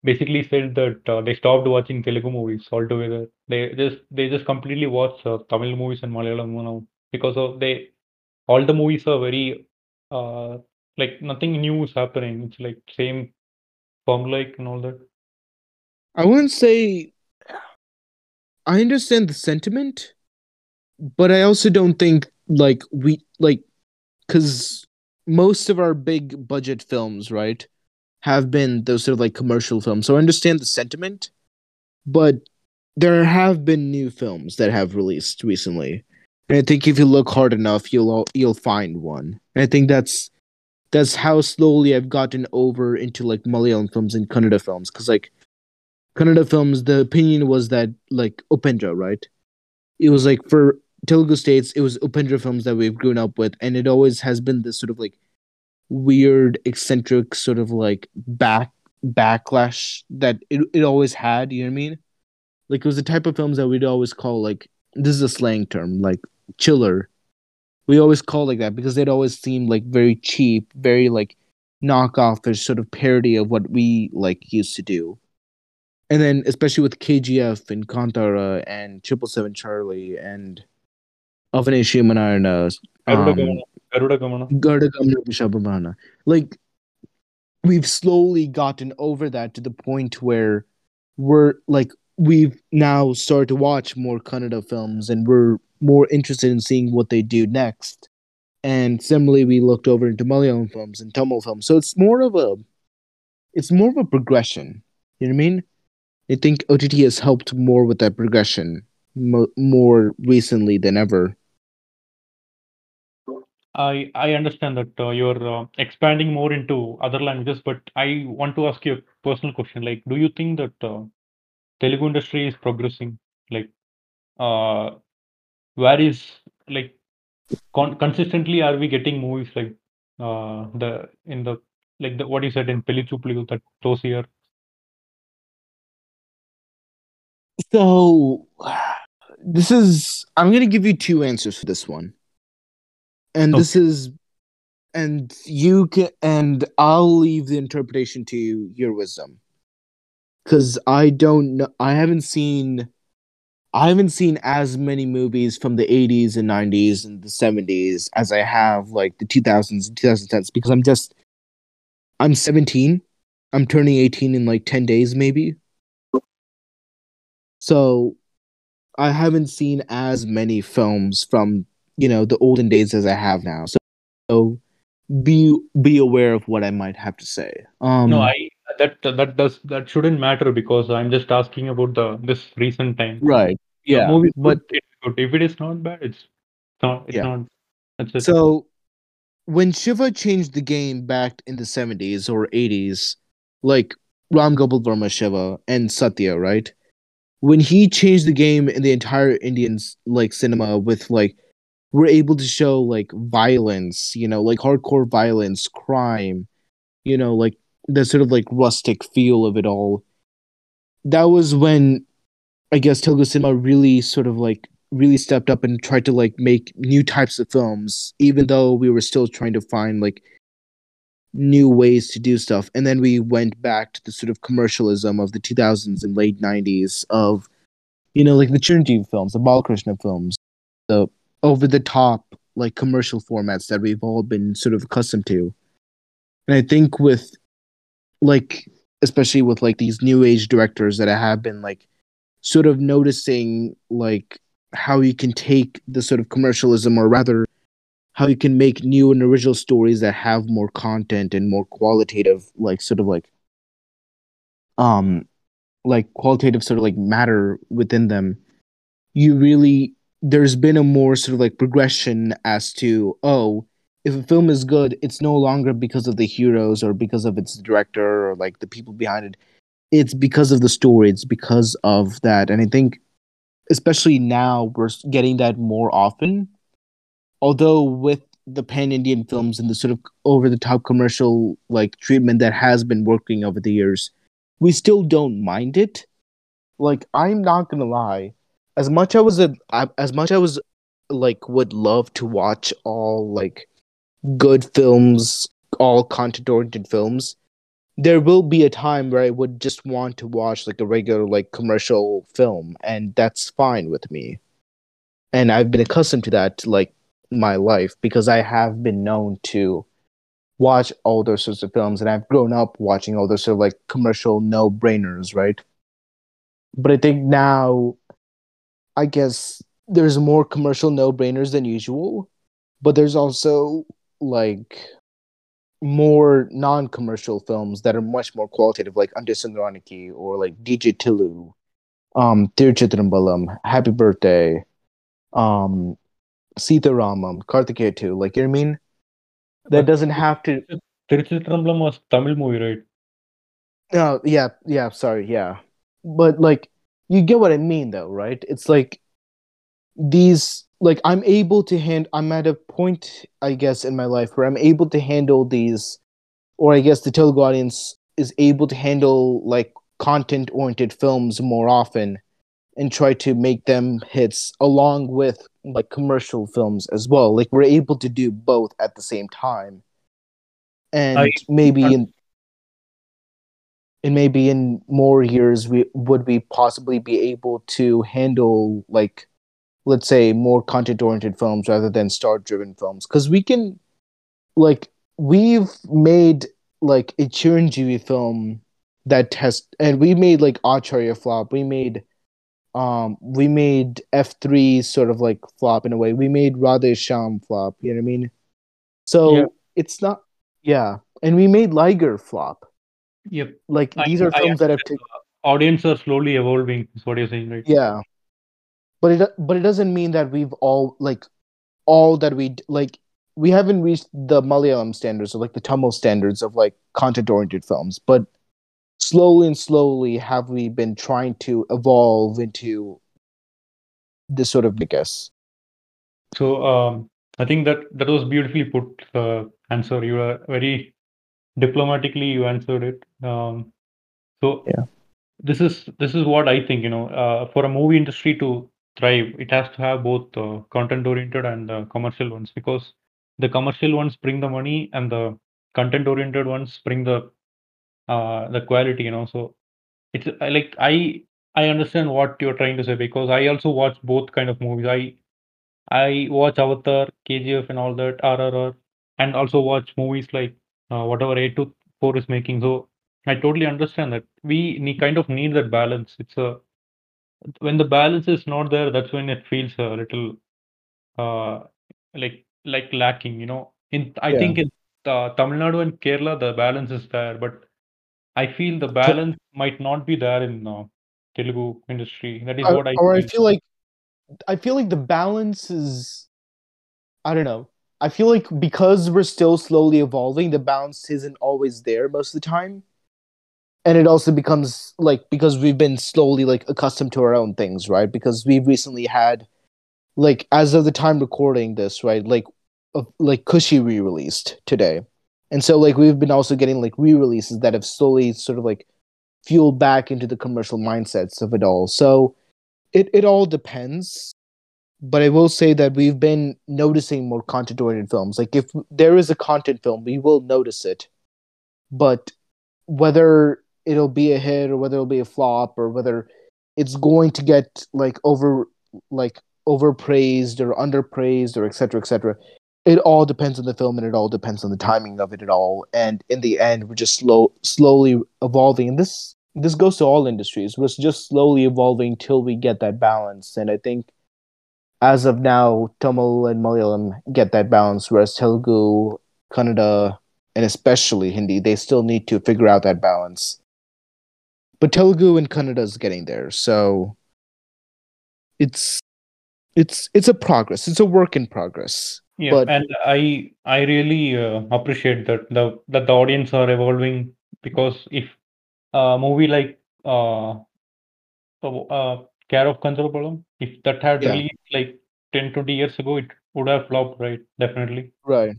basically said that uh, they stopped watching Telugu movies altogether. They just they just completely watch uh, Tamil movies and Malayalam now because of they all the movies are very uh, like nothing new is happening. It's like same formula and all that. I wouldn't say I understand the sentiment, but I also don't think like we like because most of our big budget films, right, have been those sort of like commercial films. So I understand the sentiment, but there have been new films that have released recently. And I think if you look hard enough, you'll you'll find one. And I think that's that's how slowly I've gotten over into like Malayalam films and Kannada films. Because like Kannada films, the opinion was that like Upendra, right? It was like for Telugu states, it was Upendra films that we've grown up with, and it always has been this sort of like weird, eccentric sort of like back backlash that it, it always had. You know what I mean? Like it was the type of films that we'd always call like this is a slang term, like chiller. We always call like that because they'd always seem like very cheap, very like knockoff or sort of parody of what we like used to do. And then especially with KGF and Kantara and Triple Seven Charlie and Avane Srimannarayana, Garuda um, Gamana. Garuda Gamana. Gardagamna Vishabhamana. Like we've slowly gotten over that to the point where we're like we've now started to watch more Kannada films and we're more interested in seeing what they do next. And similarly we looked over into Malayalam films and Tamil films. So it's more of a it's more of a progression. You know what I mean? I think OTT has helped more with that progression mo- more recently than ever. I I understand that uh, you're uh, expanding more into other languages, but I want to ask you a personal question. Like, do you think that uh, Telugu industry is progressing? Like, uh, where is like con- consistently are we getting movies like uh, the in the like the what you said in Pelli Choopulu that those here? So this is I'm gonna give you two answers for this one. And this is and you can and I'll leave the interpretation to you, your wisdom. Cause I don't know I haven't seen I haven't seen as many movies from the 80s and 90s and the 70s as I have like the 2000s and 2010s because I'm just I'm 17. I'm turning 18 in like 10 days maybe. So I haven't seen as many films from, you know, the olden days as I have now. So, so be be aware of what I might have to say. Um No, I that that does that shouldn't matter because I'm just asking about the this recent time. right. Yeah. movie is but it's good. If it is not bad, it's not. It's Yeah. not. That's it. So when Shiva changed the game back in the 70s or 80s, like Ram Gopal Varma Shiva and Satya, right? When he changed the game in the entire Indians like cinema with like we're able to show like violence, you know, like hardcore violence, crime, you know, like the sort of like rustic feel of it all. That was when I guess Telugu cinema really sort of like really stepped up and tried to like make new types of films, even though we were still trying to find like new ways to do stuff. And then we went back to the sort of commercialism of the 2000s and late 90s of, you know, like the Chiranjeev films, the Balakrishna films, the over the top like commercial formats that we've all been sort of accustomed to. And I think with like especially with like these new age directors that I have been like sort of noticing like how you can take the sort of commercialism or rather how you can make new and original stories that have more content and more qualitative like sort of like um like qualitative sort of like matter within them you really there's been a more sort of like progression as to oh if a film is good it's no longer because of the heroes or because of its director or like the people behind it. It's because of the story. It's because of that. And i think especially now we're getting that more often although with the pan indian films and the sort of over the top commercial like treatment that has been working over the years we still don't mind it like i'm not gonna lie as much i was a as much as i was like would love to watch all like good films all content oriented films there will be a time where I would just want to watch like a regular like commercial film and that's fine with me. And I've been accustomed to that like my life because I have been known to watch all those sorts of films and I've grown up watching all those sort of like commercial no-brainers, right? But I think now I guess there's more commercial no-brainers than usual but there's also like more non-commercial films that are much more qualitative, like Ante Sundaraniki or like DJ Tillu, um, Tiruchitrambalam, Happy Birthday, um, Sita Ramam, Kartikeya 2. Like, you know what I mean? That But doesn't have to. Tiruchitrambalam was Tamil movie, right? No, yeah, yeah, sorry, yeah. But like, you get what I mean, though, right? It's like these, like, I'm able to hand. I'm at a point, I guess, in my life where I'm able to handle these, or I guess the Telugu audience is able to handle like content-oriented films more often, and try to make them hits along with like commercial films as well. Like, we're able to do both at the same time, and I- maybe in and maybe in more years we would we possibly be able to handle like let's say more content oriented films rather than star driven films? Because we can like we've made like a Chiranjeevi film that has and we made like Acharya flop. We made um we made F3 sort of like flop in a way we made Radhe Shyam flop you know what I mean so Yeah. it's not yeah and we made Liger flop Yep. like I- these are I films that have taken Audience are slowly evolving. Is what you're saying, right? yeah but it but it doesn't mean that we've all like all that we like we haven't reached the malayalam standards or like the tamil standards of like content oriented films but slowly and slowly have we been trying to evolve into this sort of i guess So um, I think that that was beautifully put. Uh, answer. You were very diplomatically. You answered it. Um, so Yeah. this is this is what I think. You know, uh, for a movie industry to thrive, it has to have both uh, content oriented and uh, commercial ones because the commercial ones bring the money and the content oriented ones bring the uh, the quality. You know, so it's like I I understand what you're trying to say because I also watch both kind of movies. I I watch Avatar, KGF, and all that, RRR, and also watch movies like uh, whatever A24 is making. So I totally understand that we need, kind of need that balance. It's a when the balance is not there, that's when it feels a little uh, like like lacking. You know, in I Yeah. think in uh, Tamil Nadu and Kerala the balance is there, but I feel the balance might not be there in uh, Telugu industry. That is or, what I or i feel. feel like i feel like the balance is i don't know i feel like because we're still slowly evolving the balance isn't always there most of the time and it also becomes like because we've been slowly like accustomed to our own things right because we've recently had like as of the time recording this right like uh, like Kushi re-released today and so like we've been also getting like re-releases that have slowly sort of like fueled back into the commercial mindsets of it all. So it, it all depends. But i will say that we've been noticing more content oriented films. Like if there is a content film we will notice it. But whether it'll be a hit or whether it'll be a flop or whether it's going to get like over like overpraised or underpraised or etc etc it all depends on the film and it all depends on the timing of it at all. And in the end we're just slow slowly evolving. And this this goes to all industries. We're just slowly evolving till we get that balance. And i think as of now tamil and malayalam get that balance whereas telugu kannada and especially hindi they still need to figure out that balance. But telugu and kannada is getting there. So it's it's it's a progress. It's a work in progress Yeah, But- and I I really uh, appreciate that the that the audience are evolving because if a movie like uh, uh, uh Care of Kancharapalem, if that had Yeah. released like 10, 20 years ago, it would have flopped, right? Definitely. right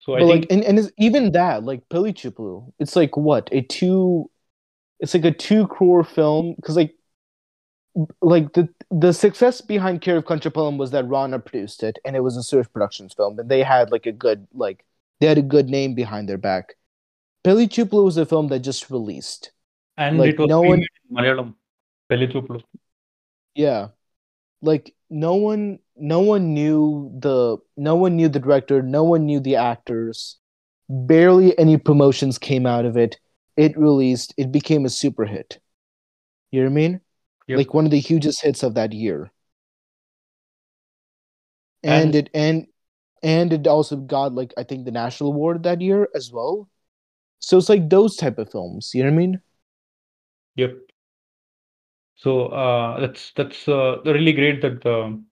So I but think like and, and even that like Pelli Choopulu, it's like what a two it's like a two crore film because like like the the success behind Care of Kancharapalem was that Rana produced it and it was a Suresh Productions film and they had like a good like they had a good name behind their back. Pelli Choopulu was a film that just released. and like, it was no one- in Malayalam. Pelli Choopulu. Yeah. Like no one no one knew the no one knew the director, no one knew the actors. Barely any promotions came out of it. It released, it became a super hit. You know what I mean? Yep. Like one of the hugest hits of that year. And, And- it and and it also got like I think the national award that year as well. So it's like those type of films. You know what I mean? Yep. So uh, that's that's uh, really great that the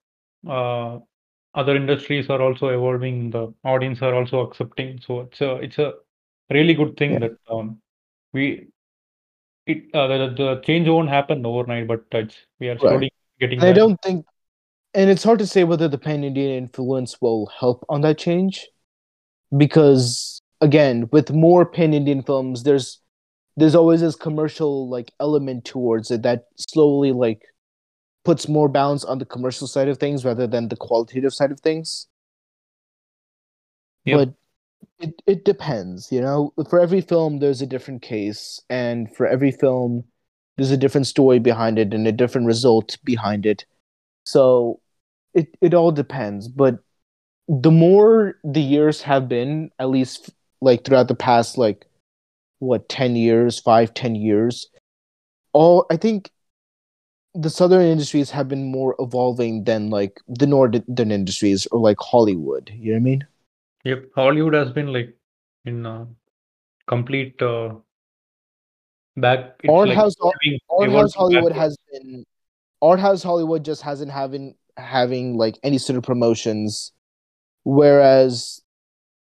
uh, other industries are also evolving. The audience are also accepting. So it's a it's a really good thing Yeah. that um, we it uh, the, the change won't happen overnight, but it's, we are Right. slowly getting And I don't think, and it's hard to say whether the pan Indian influence will help on that change, because again, with more pan Indian films, there's there's always this commercial like element towards it that slowly like puts more balance on the commercial side of things rather than the qualitative side of things. Yep. But it it depends, you know. For every film, there's a different case, and for every film, there's a different story behind it and a different result behind it. So it it all depends. But the more the years have been, at least like throughout the past, like what ten years, five, ten years, all I think the southern industries have been more evolving than like the northern industries or like Hollywood. You know what I mean? Yep. Hollywood has been like in uh, complete uh, back. Art like house, art house Hollywood has been art house Hollywood just hasn't having having like any sort of promotions, whereas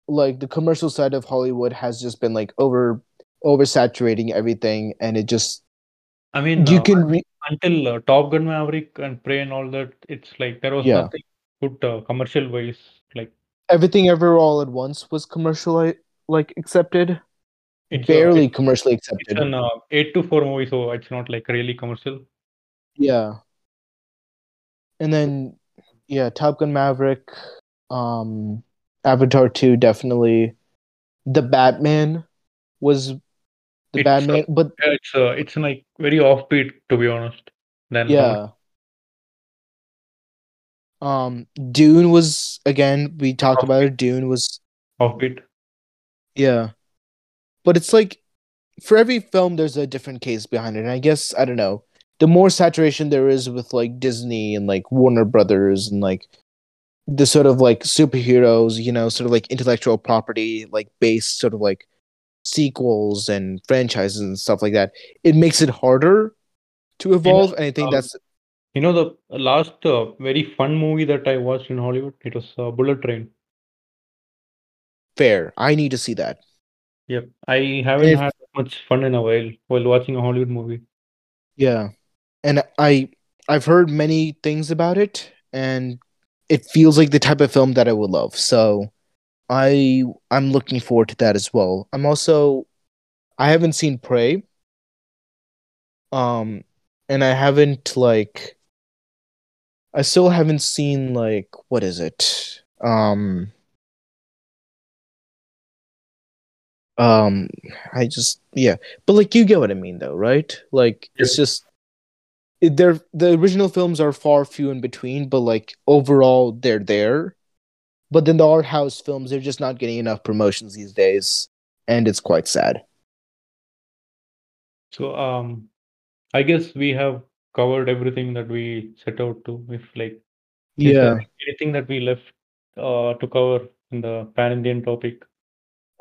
like the commercial side of Hollywood has just been like over oversaturating everything, and it just I mean, you uh, can re- until uh, Top Gun Maverick and Prey and all that, it's like there was Yeah. nothing good uh, commercial wise. Everything ever all at once was commercially like accepted, it's a- barely it's, commercially it's accepted. an uh, A24 movie, so it's not like really commercial. Yeah. And then yeah, Top Gun Maverick, um Avatar 2 definitely. The Batman was the It's, Batman uh, but Yeah, it's uh, it's like very offbeat to be honest. Then yeah. Um Dune was again we talked about it. Dune was offbeat. yeah. But it's like for every film there's a different case behind it. And I guess I don't know. The more saturation there is with like Disney and like Warner Brothers and like the sort of like superheroes, you know, sort of like intellectual property, like based sort of like sequels and franchises and stuff like that, it makes it harder to evolve. and I think um, that's You know the last uh, very fun movie that I watched in Hollywood. It was uh, Bullet Train. fair. I need to see that. Yep, I haven't if- had much fun in a while while watching a Hollywood movie. Yeah. And I I've heard many things about it and it feels like the type of film that I would love. So I I'm looking forward to that as well. I'm also I haven't seen Prey. Um and I haven't like I still haven't seen like what is it? Um um I just yeah. But like you get what I mean though, right? Like it's just it, they're the original films are far few in between, but like overall they're there. But then the art house films, they're just not getting enough promotions these days, and it's quite sad. So um, I guess we have covered everything that we set out to. If like yeah anything that we left uh, to cover in the pan Indian topic?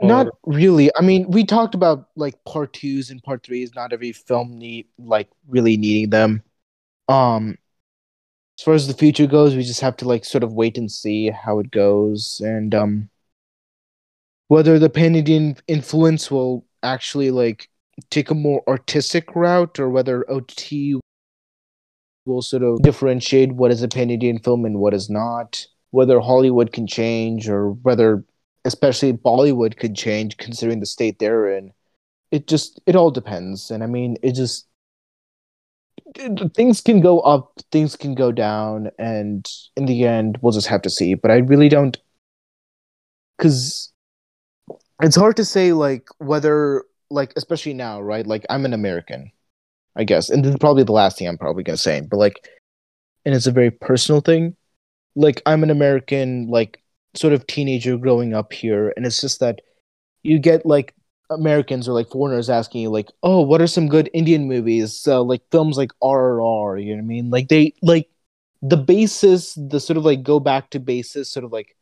Not really. I mean, we talked about like part twos and part threes. Not every film need like really needing them. Um, as far as the future goes, we just have to like sort of wait and see how it goes, and um, whether the pan Indian influence will actually like take a more artistic route, or whether OT will sort of differentiate what is a pan Indian film and what is not. Whether Hollywood can change, or whether especially Bollywood could change considering the state they're in. It just it all depends, and I mean it just things can go up, things can go down, and in the end we'll just have to see. But I really don't, because it's hard to say like whether like especially now, right? Like I'm an American, I guess, and this is probably the last thing I'm probably gonna say, but like, and it's a very personal thing. Like I'm an American, like sort of teenager growing up here, and it's just that you get like Americans or like foreigners asking you like, "Oh, what are some good Indian movies?" So like films like RRR, you know what I mean? Like they like the basis, the sort of like go back to basis, sort of like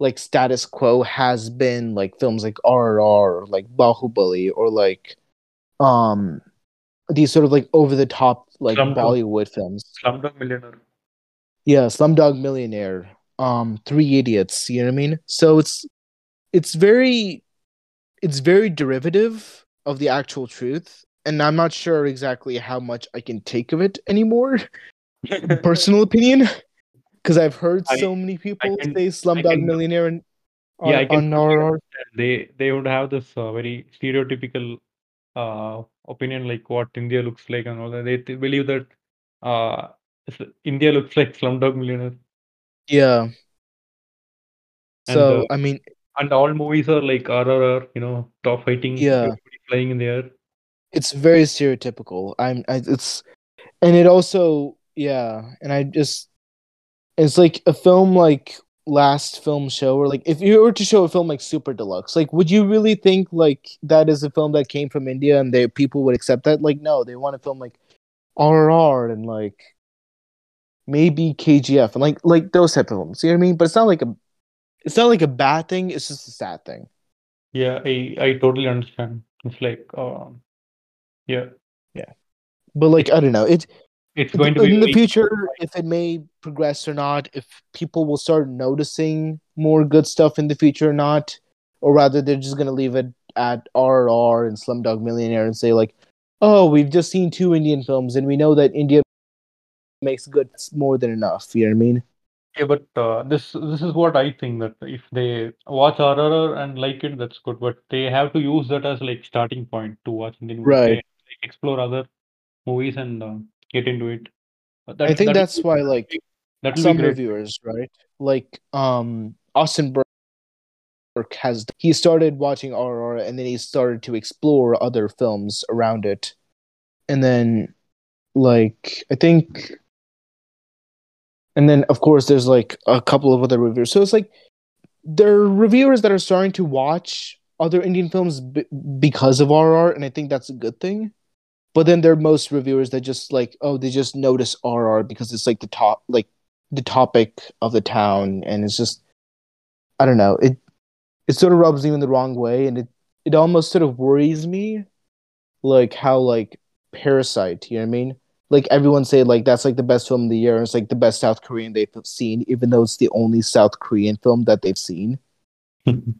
like status quo has been like films like RRR or like Bahubali or like um these sort of like over the top like Slumdog. Bollywood films. Slumdog Millionaire. Yeah, Slumdog Millionaire, um, Three Idiots. You know what I mean? So it's it's very it's very derivative of the actual truth, and I'm not sure exactly how much I can take of it anymore. <laughs> Personal opinion, because I've heard I- so many people can- say Slumdog can- Millionaire and on, yeah, I can on understand. They they would have this uh, very stereotypical uh, opinion like what India looks like and all that. They, believe that uh, India looks like Slumdog Millionaire, Yeah. And, So uh, I mean, and all movies are like RRR, you know, top fighting, Yeah. flying in the air. it's very stereotypical. I'm I, it's and it also yeah, and I just it's like a film like last film show or like if you were to show a film like Super Deluxe, like would you really think like that is a film that came from India and they people would accept that? Like no, they want a film like RRR and like maybe KGF and like like those type of films. You know what I mean? But it's not like a it's not like a bad thing, it's just a sad thing. Yeah, I I totally understand. It's like um, yeah, Yeah. But like I don't know, it it's going to be in the future if it may progress or not if people will start noticing more good stuff in the future or not or rather they're just going to leave it at RRR and slumdog millionaire and say like oh we've just seen two indian films and we know that india makes good more than enough you know what i mean Yeah, but uh, this this is what I think that if they watch RRR and like it, that's good. But they have to use that as like starting point to watch Indian movies. Right. They, like, explore other movies and uh, get into it. Uh, i think that- that's why like that some reviewers right? Like um austin burke has he started watching RRR and then he started to explore other films around it. And then like i think and then of course there's like a couple of other reviewers. So it's like there are reviewers that are starting to watch other indian films b- because of RRR and i think that's a good thing but then there are most reviewers that just like oh they just notice RRR because it's like the top like the topic of the town and it's just i don't know it it sort of rubs me in the wrong way and it it almost sort of worries me like how like parasite you know what i mean? Like everyone say like that's like the best film of the year and it's like the best south korean they've seen even though it's the only south korean film that they've seen. <laughs>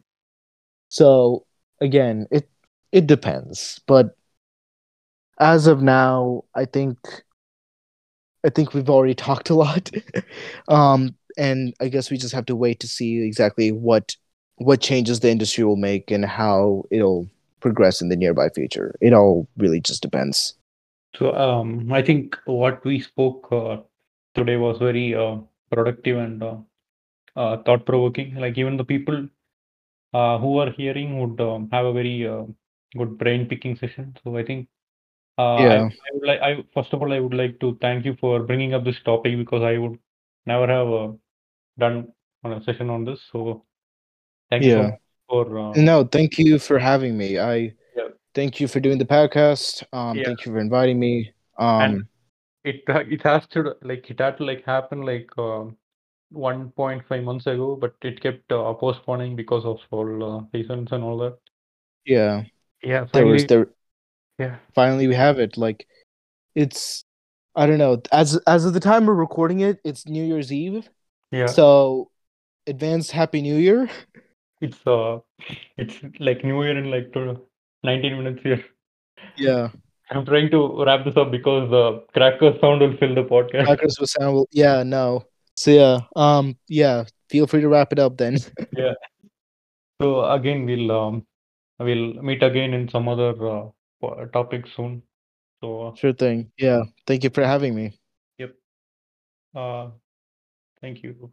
So again it it depends but as of now i think i think we've already talked a lot <laughs> um and i guess we just have to wait to see exactly what what changes the industry will make and how it'll progress in the nearby future it all really just depends So um, I think what we spoke uh, today was very uh, productive and uh, uh, thought provoking. Like even the people uh, who are hearing would um, have a very uh, good brain picking session. So I think uh, I, Yeah. I would like I first of all I would like to thank you for bringing up this topic because I would never have uh, done on a session on this. So thank you Yeah. much for uh, no thank you for having me i Yeah. thank you for doing the podcast um Yeah. thank you for inviting me um And- it it has to like it had to like happen like uh, 1.5 months ago, but it kept uh, postponing because of all uh, reasons and all that. yeah Yeah, there was there yeah, finally we have it like it's i don't know as as of the time we're recording it it's new year's eve yeah. so advanced happy new year It's uh, it's like New Year in like to 19 minutes here. yeah I'm trying to wrap this up because the cracker sound will fill the podcast. Crackers with sound will yeah no so yeah um yeah feel free to wrap it up then yeah. So again, we'll um, we'll meet again in some other uh, topic soon. So sure thing yeah thank you for having me Yep. uh, thank you.